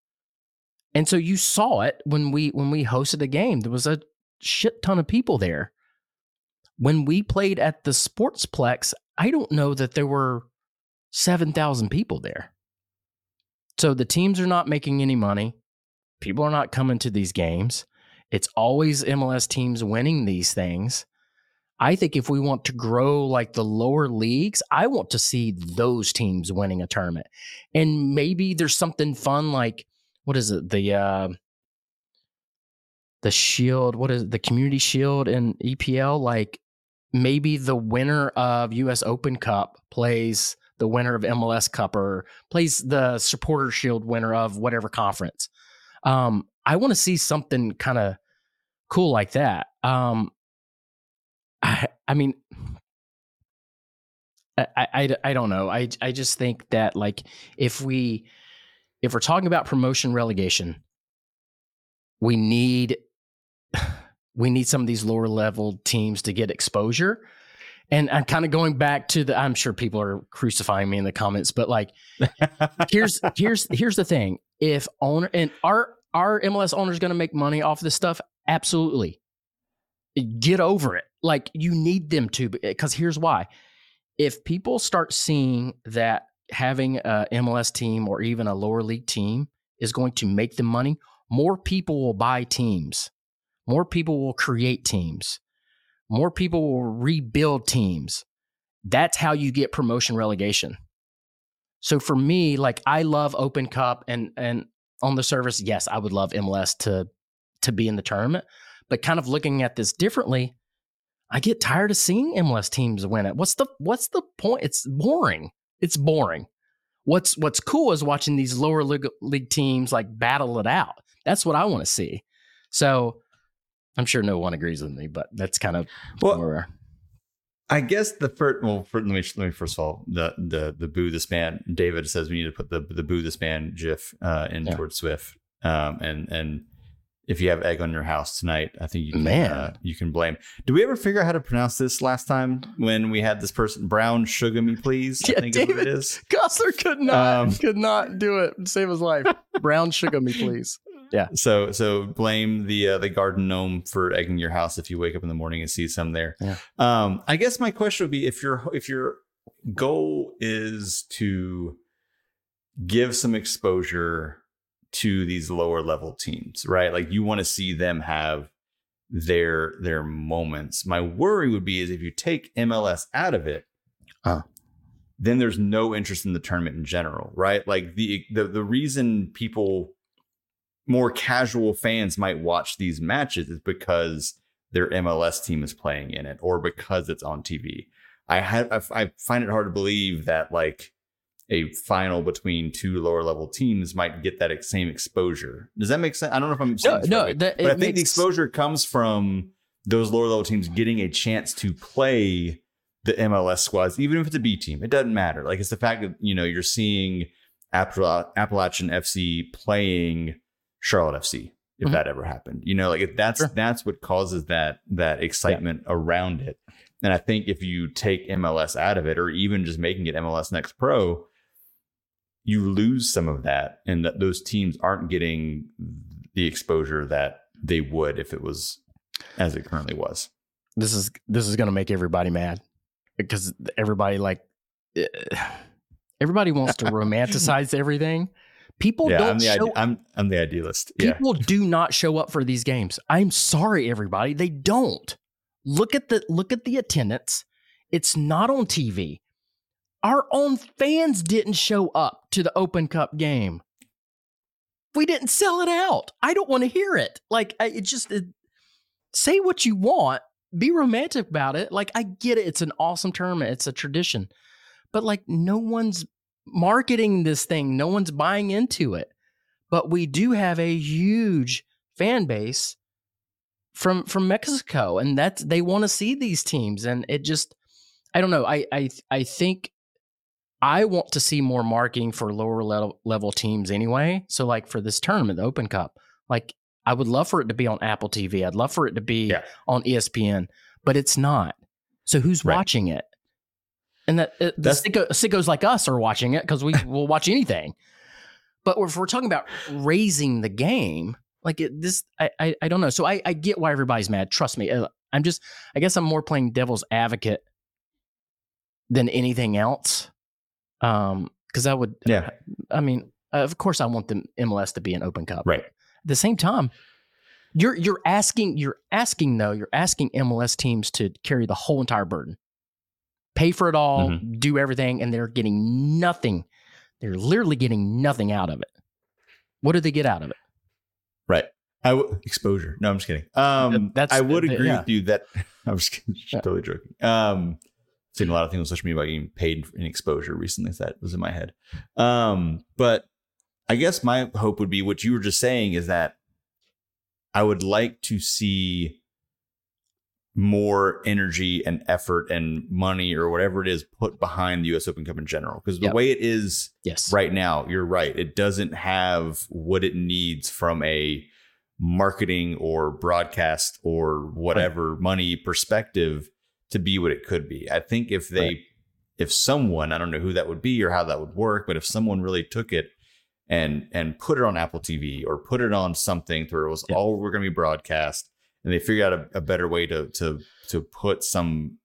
And so you saw it when we when we hosted a game. There was a shit ton of people there. When we played at the Sportsplex, I don't know that there were 7,000 people there. So the teams are not making any money. People are not coming to these games. It's always MLS teams winning these things. I think if we want to grow like the lower leagues, I want to see those teams winning a tournament. And maybe there's something fun like what is it? The uh the shield, what is it? the community shield in EPL like maybe the winner of US Open Cup plays the winner of MLS Cup or plays the supporter shield winner of whatever conference. Um I want to see something kind of cool like that. Um I, I mean, I, I, I don't know. I, I just think that like if we if we're talking about promotion relegation, we need we need some of these lower level teams to get exposure. And I'm kind of going back to the I'm sure people are crucifying me in the comments, but like here's here's here's the thing. If owner and our our MLS owner is going to make money off this stuff, absolutely. Get over it like you need them to because here's why if people start seeing that having a mls team or even a lower league team is going to make them money more people will buy teams more people will create teams more people will rebuild teams that's how you get promotion relegation so for me like i love open cup and and on the service yes i would love mls to to be in the tournament but kind of looking at this differently I get tired of seeing MLS teams win it. What's the what's the point? It's boring. It's boring. What's what's cool is watching these lower league, league teams like battle it out. That's what I want to see. So I'm sure no one agrees with me, but that's kind of well. I guess the first. Well, for, let me let me first of all the the the boo this man. David says we need to put the the boo this man gif uh, in yeah. towards Swift. Um, and and if you have egg on your house tonight, I think you can Man. Uh, you can blame. Do we ever figure out how to pronounce this last time when we had this person brown sugar me please? Yeah, I think David, it is. Gosler could not um, could not do it save his life. brown sugar me please. Yeah. So so blame the uh, the garden gnome for egging your house if you wake up in the morning and see some there. Yeah. Um, I guess my question would be if your if your goal is to give some exposure to these lower level teams, right? Like you want to see them have their their moments. My worry would be is if you take MLS out of it, uh. then there's no interest in the tournament in general, right? Like the the the reason people more casual fans might watch these matches is because their MLS team is playing in it or because it's on TV. I have I find it hard to believe that like a final between two lower level teams might get that same exposure. Does that make sense? I don't know if I'm no, no, right, that, but I think makes... the exposure comes from those lower level teams getting a chance to play the MLS squads, even if it's a B team. It doesn't matter. Like it's the fact that you know you're seeing Appalachian FC playing Charlotte FC. If mm-hmm. that ever happened, you know, like if that's sure. that's what causes that that excitement yeah. around it. And I think if you take MLS out of it, or even just making it MLS Next Pro, you lose some of that and that those teams aren't getting the exposure that they would if it was as it currently was. This is this is going to make everybody mad because everybody like eh, everybody wants to romanticize everything. People yeah, don't I'm the, show, I'm, I'm the idealist people yeah. do not show up for these games. I'm sorry everybody they don't. Look at the look at the attendance. It's not on tv our own fans didn't show up to the Open Cup game. We didn't sell it out. I don't want to hear it. Like, it just it, say what you want, be romantic about it. Like, I get it. It's an awesome tournament, it's a tradition. But, like, no one's marketing this thing, no one's buying into it. But we do have a huge fan base from from Mexico, and that's they want to see these teams, and it just I don't know. I I I think I want to see more marketing for lower level level teams anyway. So like for this tournament, the Open Cup, like I would love for it to be on Apple TV. I'd love for it to be Yeah. on ESPN, but it's not. So who's Right. watching it? And that uh, the sicko, sickos like us are watching it because we will watch anything. But if we're talking about raising the game, like it, this, I, I, I don't know. So I, I get why everybody's mad. Trust me. Uh, I'm just, I guess I'm more playing devil's advocate than anything else. Um, because I would, Yeah. I mean, of course, I want the MLS to be an Open Cup. Right. At the same time, you're you're asking you're asking though you're asking MLS teams to carry the whole entire burden, pay for it all, do everything, and they're getting nothing. They're literally getting nothing out of it. What do they get out of it? Right. I w- exposure. No, I'm just kidding. Um, That's- I would agree yeah. with you that I'm just kidding. Totally joking. Um, seen a lot of things on social media about getting paid in exposure recently. So that was in my head. Um, but I guess my hope would be what you were just saying is that I would like to see more energy and effort and money or whatever it is put behind the US Open Cup in general. Because the Yep. way it is Yes. right now, you're right. It doesn't have what it needs from a marketing or broadcast or whatever money perspective to be what it could be. I think if they, Right. if someone, I don't know who that would be or how that would work, but if someone really took it and and put it on Apple TV or put it on something where it was Yeah. all we're going to be broadcast, and they figured out a, a better way to to to put some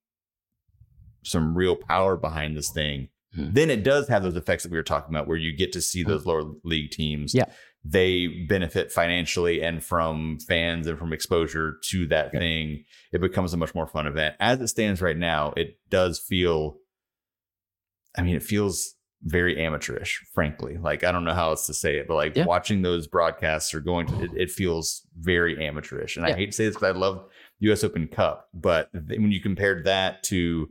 some real power behind this thing, Mhm. then it does have those effects that we were talking about, where you get to see those lower league teams. Yeah. They benefit financially and from fans and from exposure to that Yeah. thing. It becomes a much more fun event. As it stands right now, it does feel, I mean, it feels very amateurish, frankly. Like, I don't know how else to say it, but like Yeah. watching those broadcasts or going to it, it feels very amateurish. And Yeah. I hate to say this because I love US Open Cup, but when you compared that to,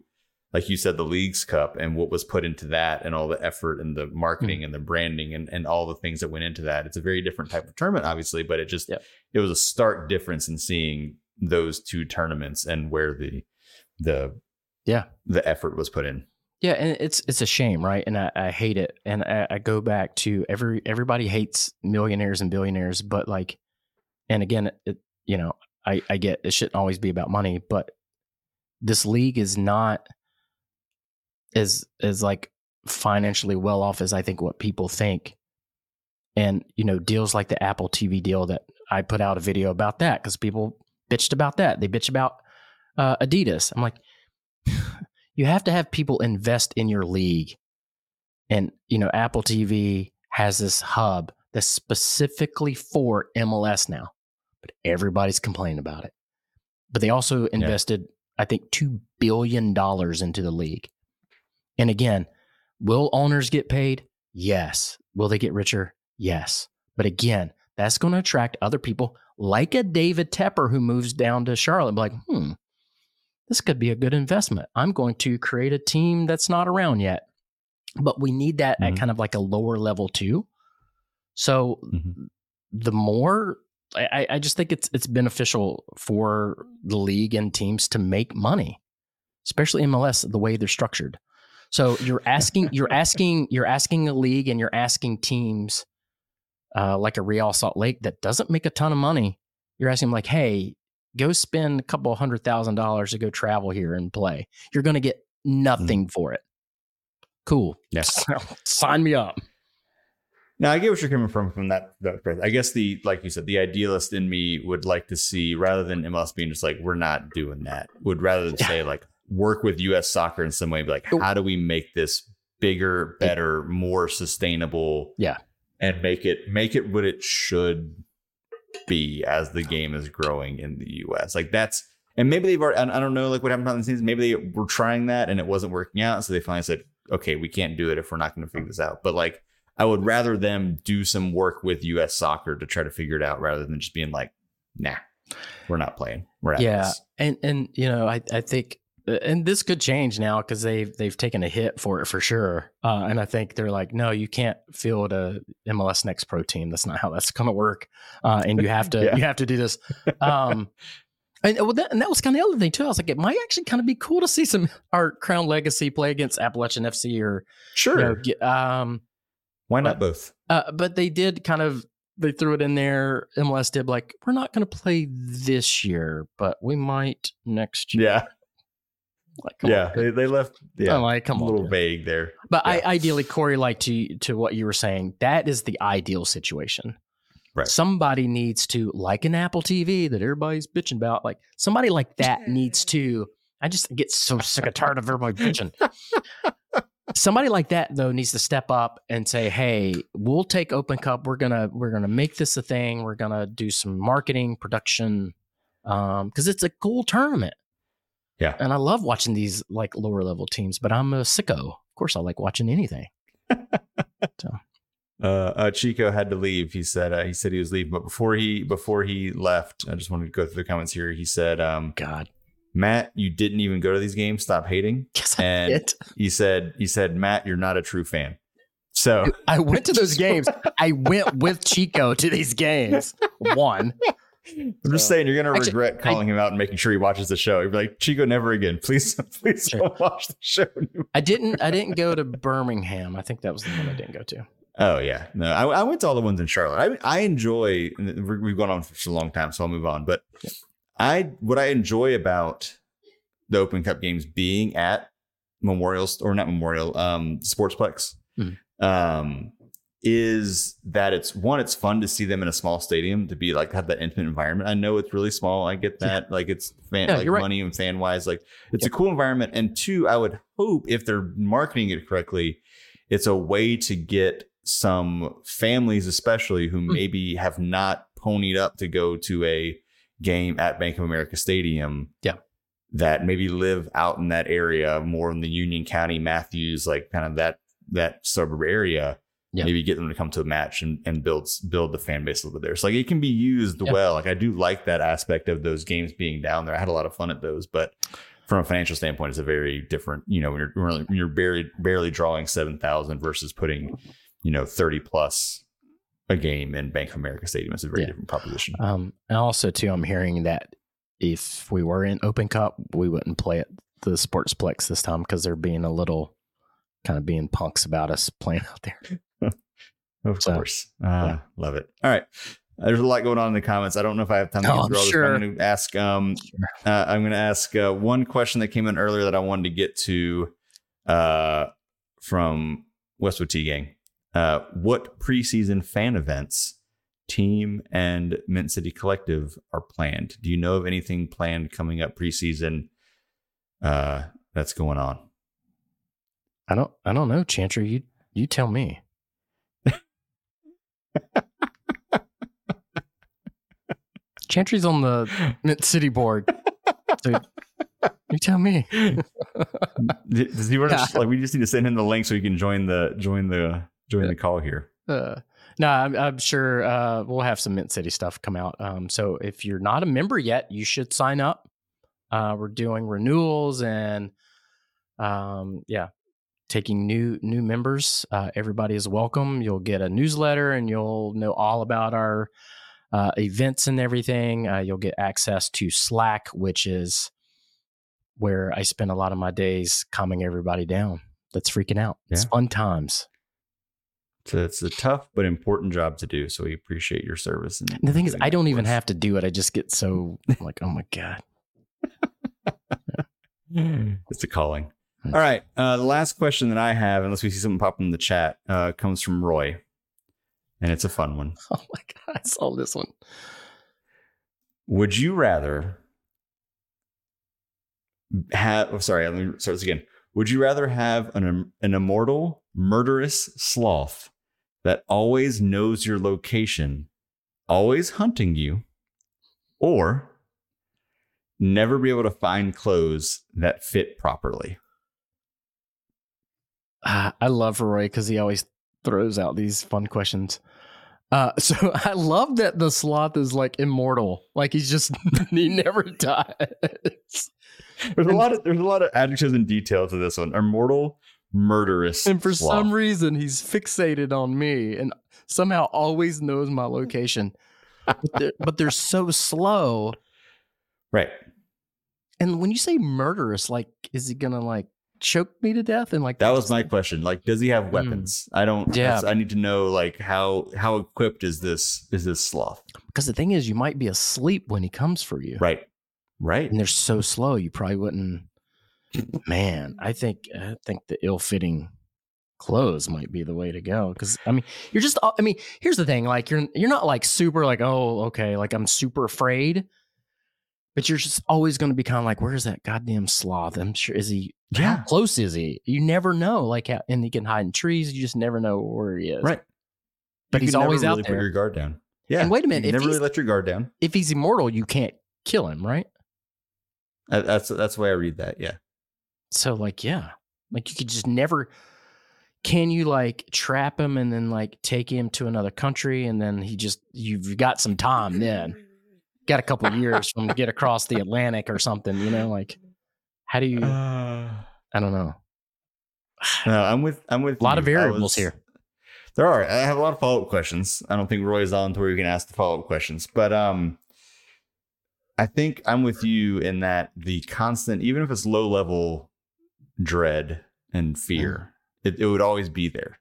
like you said, the Leagues Cup and what was put into that and all the effort and the marketing Hmm. and the branding and, and all the things that went into that, it's a very different type of tournament, obviously, but it just, Yep. it was a stark difference in seeing those two tournaments and where the, the, Yeah. the effort was put in. Yeah, and it's it's a shame, right? And I, I hate it. And I, I go back to every everybody hates millionaires and billionaires, but like, and again, it, you know, I I get it shouldn't always be about money, but this league is not as as like financially well off as I think what people think. And you know, deals like the Apple TV deal that I put out a video about that because people bitched about that. They bitch about uh, Adidas. I'm like, you have to have people invest in your league. And, you know, Apple TV has this hub that's specifically for MLS now, but everybody's complaining about it. But they also invested, I think, $2 billion into the league. And again, will owners get paid? Yes. Will they get richer? Yes. But again, that's going to attract other people like a David Tepper who moves down to Charlotte and be like, hmm, this could be a good investment. I'm going to create a team that's not around yet. But we need that Mhm. at kind of like a lower level too. So Mhm. the more I, I- I just think it's it's beneficial for the league and teams to make money, especially MLS the way they're structured. So you're asking you're asking you're asking a league and you're asking teams uh, like a Real Salt Lake that doesn't make a ton of money. You're asking them like, hey, go spend a couple hundred thousand dollars to go travel here and play. You're going to get nothing for it. Cool. Yes. Sign me up. Now I get what you're coming from from that. that. I guess the like you said, the idealist in me would like to see rather than MLS being just like we're not doing that. Would rather than say like work with U.S. soccer in some way, be like how do we make this bigger, better, more sustainable? Yeah. and make it make it what it should be as the game is growing in the U.S. Like that's and maybe they've already. I I don't know like what happened behind the scenes. Maybe they were trying that and it wasn't working out, so they finally said, okay, we can't do it if we're not going to figure this out. But like. I would rather them do some work with U.S. soccer to try to figure it out rather than just being like, nah, we're not playing. We're out. Yeah, this. and and you know, I I think, and this could change now because they've they've taken a hit for it for sure. Uh, and I think they're like, no, you can't field a MLS Next Pro team. That's not how that's going to work. Uh, and you have to Yeah. you have to do this. Um, And, well, that, and that was kind of the other thing too. I was like, it might actually kind of be cool to see some our Crown Legacy play against Appalachian FC or Sure. you know, get, um, Why not both? uh, but they did kind of they threw it in there. MLS did like we're not going to play this year, but we might next year. Yeah. Like, Yeah. on. They, they left. Yeah. I'm like, come a little vague there. But I ideally, Corey, like to to what you were saying, that is the ideal situation. Right. Somebody needs to, like an Apple TV that everybody's bitching about, like somebody like that needs to. I just get so sick and tired of everybody bitching. somebody like that though needs to step up and say, "Hey, we'll take Open Cup. We're gonna we're gonna make this a thing. We're gonna do some marketing, production, um, because it's a cool tournament." Yeah. and I love watching these like lower level teams, but I'm a sicko. Of course, I like watching anything. so. Uh, uh, Chico had to leave. He said uh, he said he was leaving, but before he before he left, I just wanted to go through the comments here. He said, um, God, "Matt, you didn't even go to these games. Stop hating." yes, I And- did. He said, "He said, Matt, you're not a true fan." So I went to those games. I went with Chico to these games. One, I'm just saying, you're gonna Actually, regret calling him out and making sure he watches the show. You'd be like, Chico, never again. Please, please Sure. don't watch the show. I didn't. I didn't go to Birmingham. I think that was the one I didn't go to. Oh yeah, no, I, I went to all the ones in Charlotte. I I enjoy. We've gone on for a long time, so I'll move on. But I what I enjoy about the Open Cup games being at Memorial or not Memorial, um, Sportsplex, Mhm. um, is that it's one, it's fun to see them in a small stadium to be like have that intimate environment. I know it's really small. I get that. Like it's fan No, like right. money and fan wise, like it's a cool environment. And two, I would hope if they're marketing it correctly, it's a way to get some families, especially who Hmm. maybe have not ponied up to go to a game at Bank of America Stadium. Yeah. That maybe live out in that area more in the Union County, Matthews, like kind of that that suburb area. Yeah. Maybe get them to come to a match and, and build build the fan base a little bit there. So like it can be used Yeah. well. Like I do like that aspect of those games being down there. I had a lot of fun at those, but from a financial standpoint, it's a very different. You know, when you're when you're barely barely drawing seven thousand versus putting, you know, thirty plus a game in Bank of America Stadium. It's a very Yeah. different proposition. Um, and also too, I'm hearing that if we were in Open Cup, we wouldn't play at the Sportsplex this time because they're being a little kind of being punks about us playing out there. Of So, course. Uh, Love it. All right. There's a lot going on in the comments. I don't know if I have time to Oh, get I'm through all this. sure. I'm going to ask. Um, uh, I'm going to ask uh, one question that came in earlier that I wanted to get to uh, from Westwood T Gang. Uh, what preseason fan events, team and Mint City Collective are planned? Do you know of anything planned coming up preseason uh, that's going on? I don't, I don't know, Chantry. You, you tell me. Chantry's on the Mint City board. So you tell me. Does he want to, like we just need to send him the link so he can join the join the join the call here. Uh, no, I'm, I'm sure uh, we'll have some Mint City stuff come out. Um, so if you're not a member yet, you should sign up. Uh, we're doing renewals and um, yeah, taking new new members. Uh, everybody is welcome. You'll get a newsletter and you'll know all about our uh, events and everything. Uh, you'll get access to Slack, which is where I spend a lot of my days calming everybody down. That's freaking out. It's fun times. So it's a tough but important job to do. So we appreciate your service. And The thing is, I don't even have to do it. I just get so I'm like, oh my god. It's a calling. All right. Uh, the last question that I have, unless we see something pop in the chat, uh, comes from Roy, and it's a fun one. Oh my god, I saw this one. Would you rather have? Oh, sorry, let me start this again. Would you rather have an an immortal, murderous sloth that always knows your location, always hunting you, or never be able to find clothes that fit properly? Uh, I love Roy because he always throws out these fun questions. Uh, so I love that the sloth is like immortal. Like he's just he never dies. There's a lot of there's a lot of adjectives and detail to this one. Immortal, murderous, And for sloth. some reason, he's fixated on me and somehow always knows my location. But they're, but they're so slow. Right. And when you say murderous, like, is he gonna like choke me to death? And like That was my question. Like, does he have weapons? I don't. Mm. Yeah. I need to know like how how equipped is this is this sloth? because the thing is, you might be asleep when he comes for you, Right. Right. and they're so slow, you probably wouldn't. Man, I think I think the ill-fitting clothes might be the way to go because I mean, you're just. I mean, here's the thing: like you're you're not like super like oh okay like I'm super afraid, but you're just always going to be kind of like where's that goddamn sloth? I'm sure is he How close is he? You never know. Like, how, and he can hide in trees. You just never know where he is. Right. But he's always out really there. Put your guard down. Yeah. And wait a minute, You if never really let your guard down. If he's immortal, you can't kill him, right? That's that's the way I read that. Yeah. So, like, yeah, like you could just never. Can you like trap him and then like take him to another country and then he just you've got some time then got a couple of years from to get across the Atlantic or something, you know? Like, how do you? Uh, I don't know. no, I'm with I'm with A lot of you. I variables was- here. There are. I have a lot of follow up questions. I don't think Roy's on to where you can ask the follow up questions, but um, I think I'm with you in that the constant, even if it's low level dread and fear, Mm. it, it would always be there.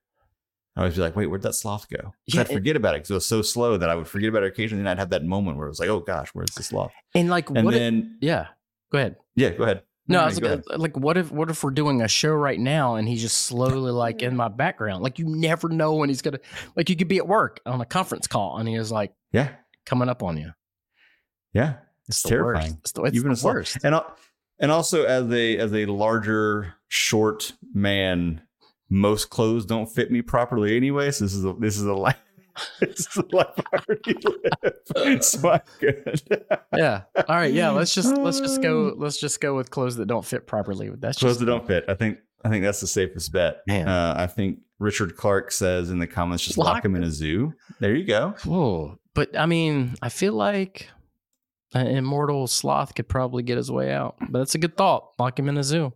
I always be like, wait, where'd that sloth go? Yeah, I'd forget about it because it was so slow that I would forget about it occasionally, and I'd have that moment where it was like, oh gosh, where's the sloth? And like, And then, yeah, go ahead. yeah, go ahead. No, I was like, like, what if what if we're doing a show right now and he's just slowly like in my background? Like you never know when he's gonna like you could be at work on a conference call and he is like Yeah, coming up on you. yeah. It's, It's terrifying. worst. It's the, it's Even the worst. and and also as a as a larger short man most clothes don't fit me properly anyway so this is a this is a is a life i already live so i'm good Yeah. All right. Yeah. Let's just let's just go let's just go with clothes that don't fit properly. That's clothes just that don't fit i think i think that's the safest bet Man. uh, i think richard clark says in the comments just lock, Lock him in a zoo there you go Whoa. But I mean, I feel like an immortal sloth could probably get his way out. But that's a good thought. Lock him in a zoo.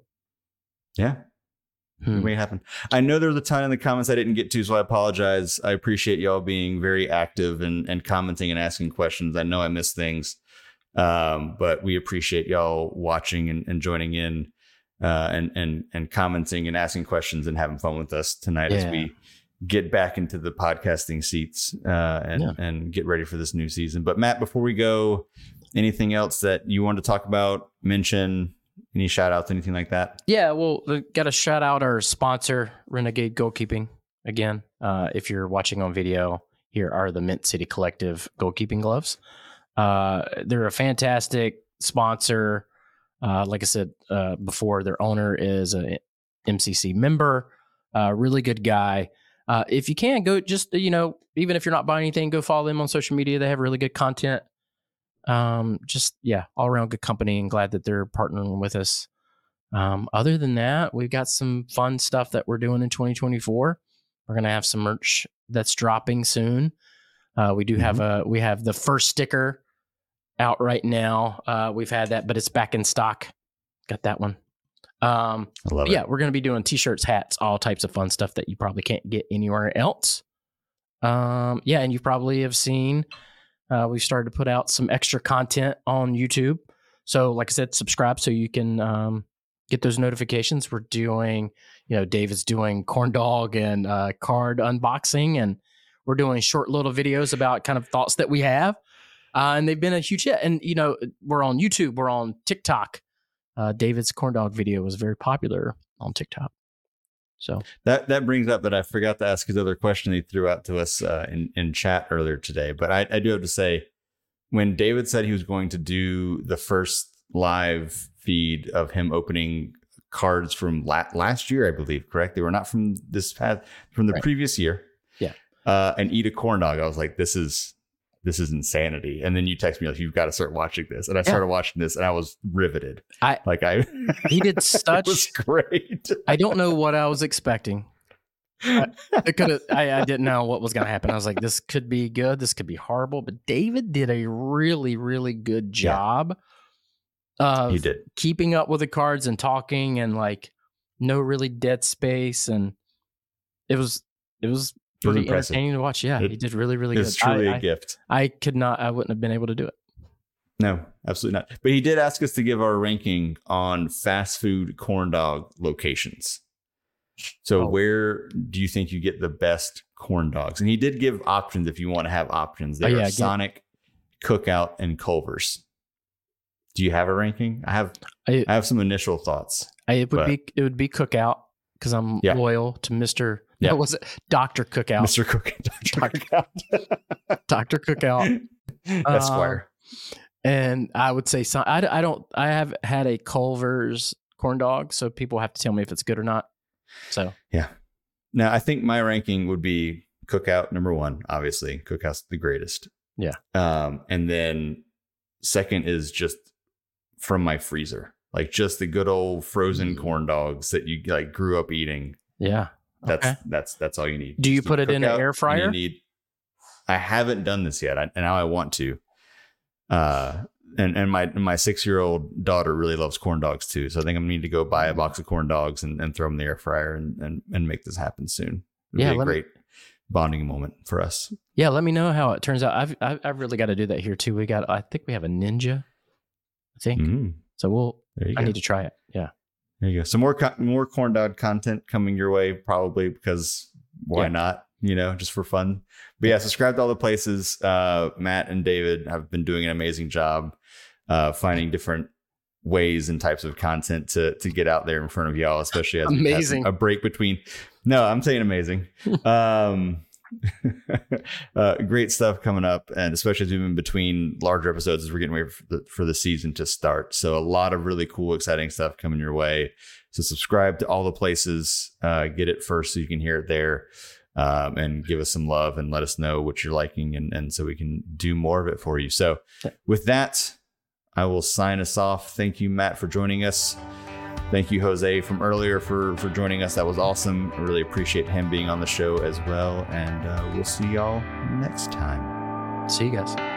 yeah Hmm. It may happen. I know there's a ton in the comments I didn't get to, so I apologize. I appreciate y'all being very active and, and commenting and asking questions. I know I missed things, um, but we appreciate y'all watching and, and joining in uh, and and and commenting and asking questions and having fun with us tonight as we get back into the podcasting seats uh, and Yeah. and get ready for this new season. But Matt, before we go, anything else that you want to talk about, mention, any shout outs, anything like that? Yeah, well, got to shout out our sponsor, Renegade Goalkeeping. Again, uh, if you're watching on video, here are the Mint City Collective goalkeeping gloves. Uh, they're a fantastic sponsor. Uh, like I said uh, before, their owner is a MCC member, uh, really good guy. Uh, if you can go, just you know, even if you're not buying anything, go follow them on social media. They have really good content. Um, just yeah, all around good company, and glad that they're partnering with us. Um, other than that, we've got some fun stuff that we're doing in 2024. We're gonna have some merch that's dropping soon. Uh, we do have a we have the first sticker out right now. Uh, we've had that, but it's back in stock. Got that one. Um, I love yeah, we're gonna be doing t-shirts, hats, all types of fun stuff that you probably can't get anywhere else. Um, yeah, and you probably have seen uh, we've started to put out some extra content on YouTube. So, like I said, subscribe so you can um, get those notifications. We're doing, you know, David's doing corn dog and uh, card unboxing, and we're doing short little videos about kind of thoughts that we have. Uh, and they've been a huge hit. And, you know, we're on YouTube, we're on TikTok. Uh, David's corn dog video was very popular on TikTok. So, That that brings up that I forgot to ask his other question he threw out to us uh, in in chat earlier today. But I, I do have to say, when David said he was going to do the first live feed of him opening cards from la- last year, I believe, correct? They were not from this past from the Right. previous year. Yeah. Uh, and eat a corn dog. I was like, this is this is insanity. And then you text me like, you've got to start watching this. And I started watching this, and I was riveted. I- like I he did such. was great. I don't know what I was expecting. I, have. I, I didn't know what was going to happen. I was like, this could be good. This could be horrible. But David did a really, really good Yeah. job of he did. keeping up with the cards and talking and like no really dead space and it was It was pretty impressive. entertaining to watch. Yeah, It- he did really, really It's good. It's truly I, a I, gift. I could not. I wouldn't have been able to do it. No, absolutely not. But he did ask us to give our ranking on fast food corn dog locations. So Oh. where do you think you get the best corn dogs? And he did give options if you want to have options. They Oh, are yeah, Sonic, Cookout, and Culver's. Do you have a ranking? I have I, I have some initial thoughts. I, it would but- be it would be cookout because I'm Yeah. loyal to Mister. Yeah. What was it? Doctor Cookout. Mr. Cook Dr. Cookout. Doctor Cookout. Esquire. And I would say some, I, I don't I have had a Culver's corn dog, so people have to tell me if it's good or not. So yeah. Now, I think my ranking would be Cookout number one. Obviously, Cookout's the greatest. Yeah. Um, and then second is just from my freezer, like just the good old frozen Mm. corn dogs that you like grew up eating. yeah, That's Okay. that's that's all you need. Do you Just put it in an air fryer? You need. I haven't done this yet, I, and now I want to. Uh, and and my my six year old daughter really loves corn dogs too, so I think I'm gonna need to go buy a box of corn dogs and, and throw them in the air fryer and, and and make this happen soon. It'd Yeah, be a let me- great bonding moment for us. yeah. Let me know how it turns out. I've I've, I've really got to do that here too. We got I think we have a Ninja. I think Mm, so. We'll I go. need to try it. There you go. Some more co- more corn dog content coming your way, probably because why Yeah. not? You know, just for fun. But yeah, subscribe to all the places. Uh, Matt and David have been doing an amazing job uh, finding different ways and types of content to to get out there in front of y'all, especially as Amazing. a break between. No, I'm saying amazing. um, uh, great stuff coming up, and especially as we've been between larger episodes as we're getting ready for the, for the season to start. So a lot of really cool, exciting stuff coming your way. So subscribe to all the places, uh, get it first so you can hear it there. Um, and give us some love and let us know what you're liking and, and so we can do more of it for you. So with that, I will sign us off. Thank you, Matt, for joining us. Thank you, Jose, from earlier for for joining us. That was awesome. I really appreciate him being on the show as well. And uh, we'll see y'all next time. See you guys.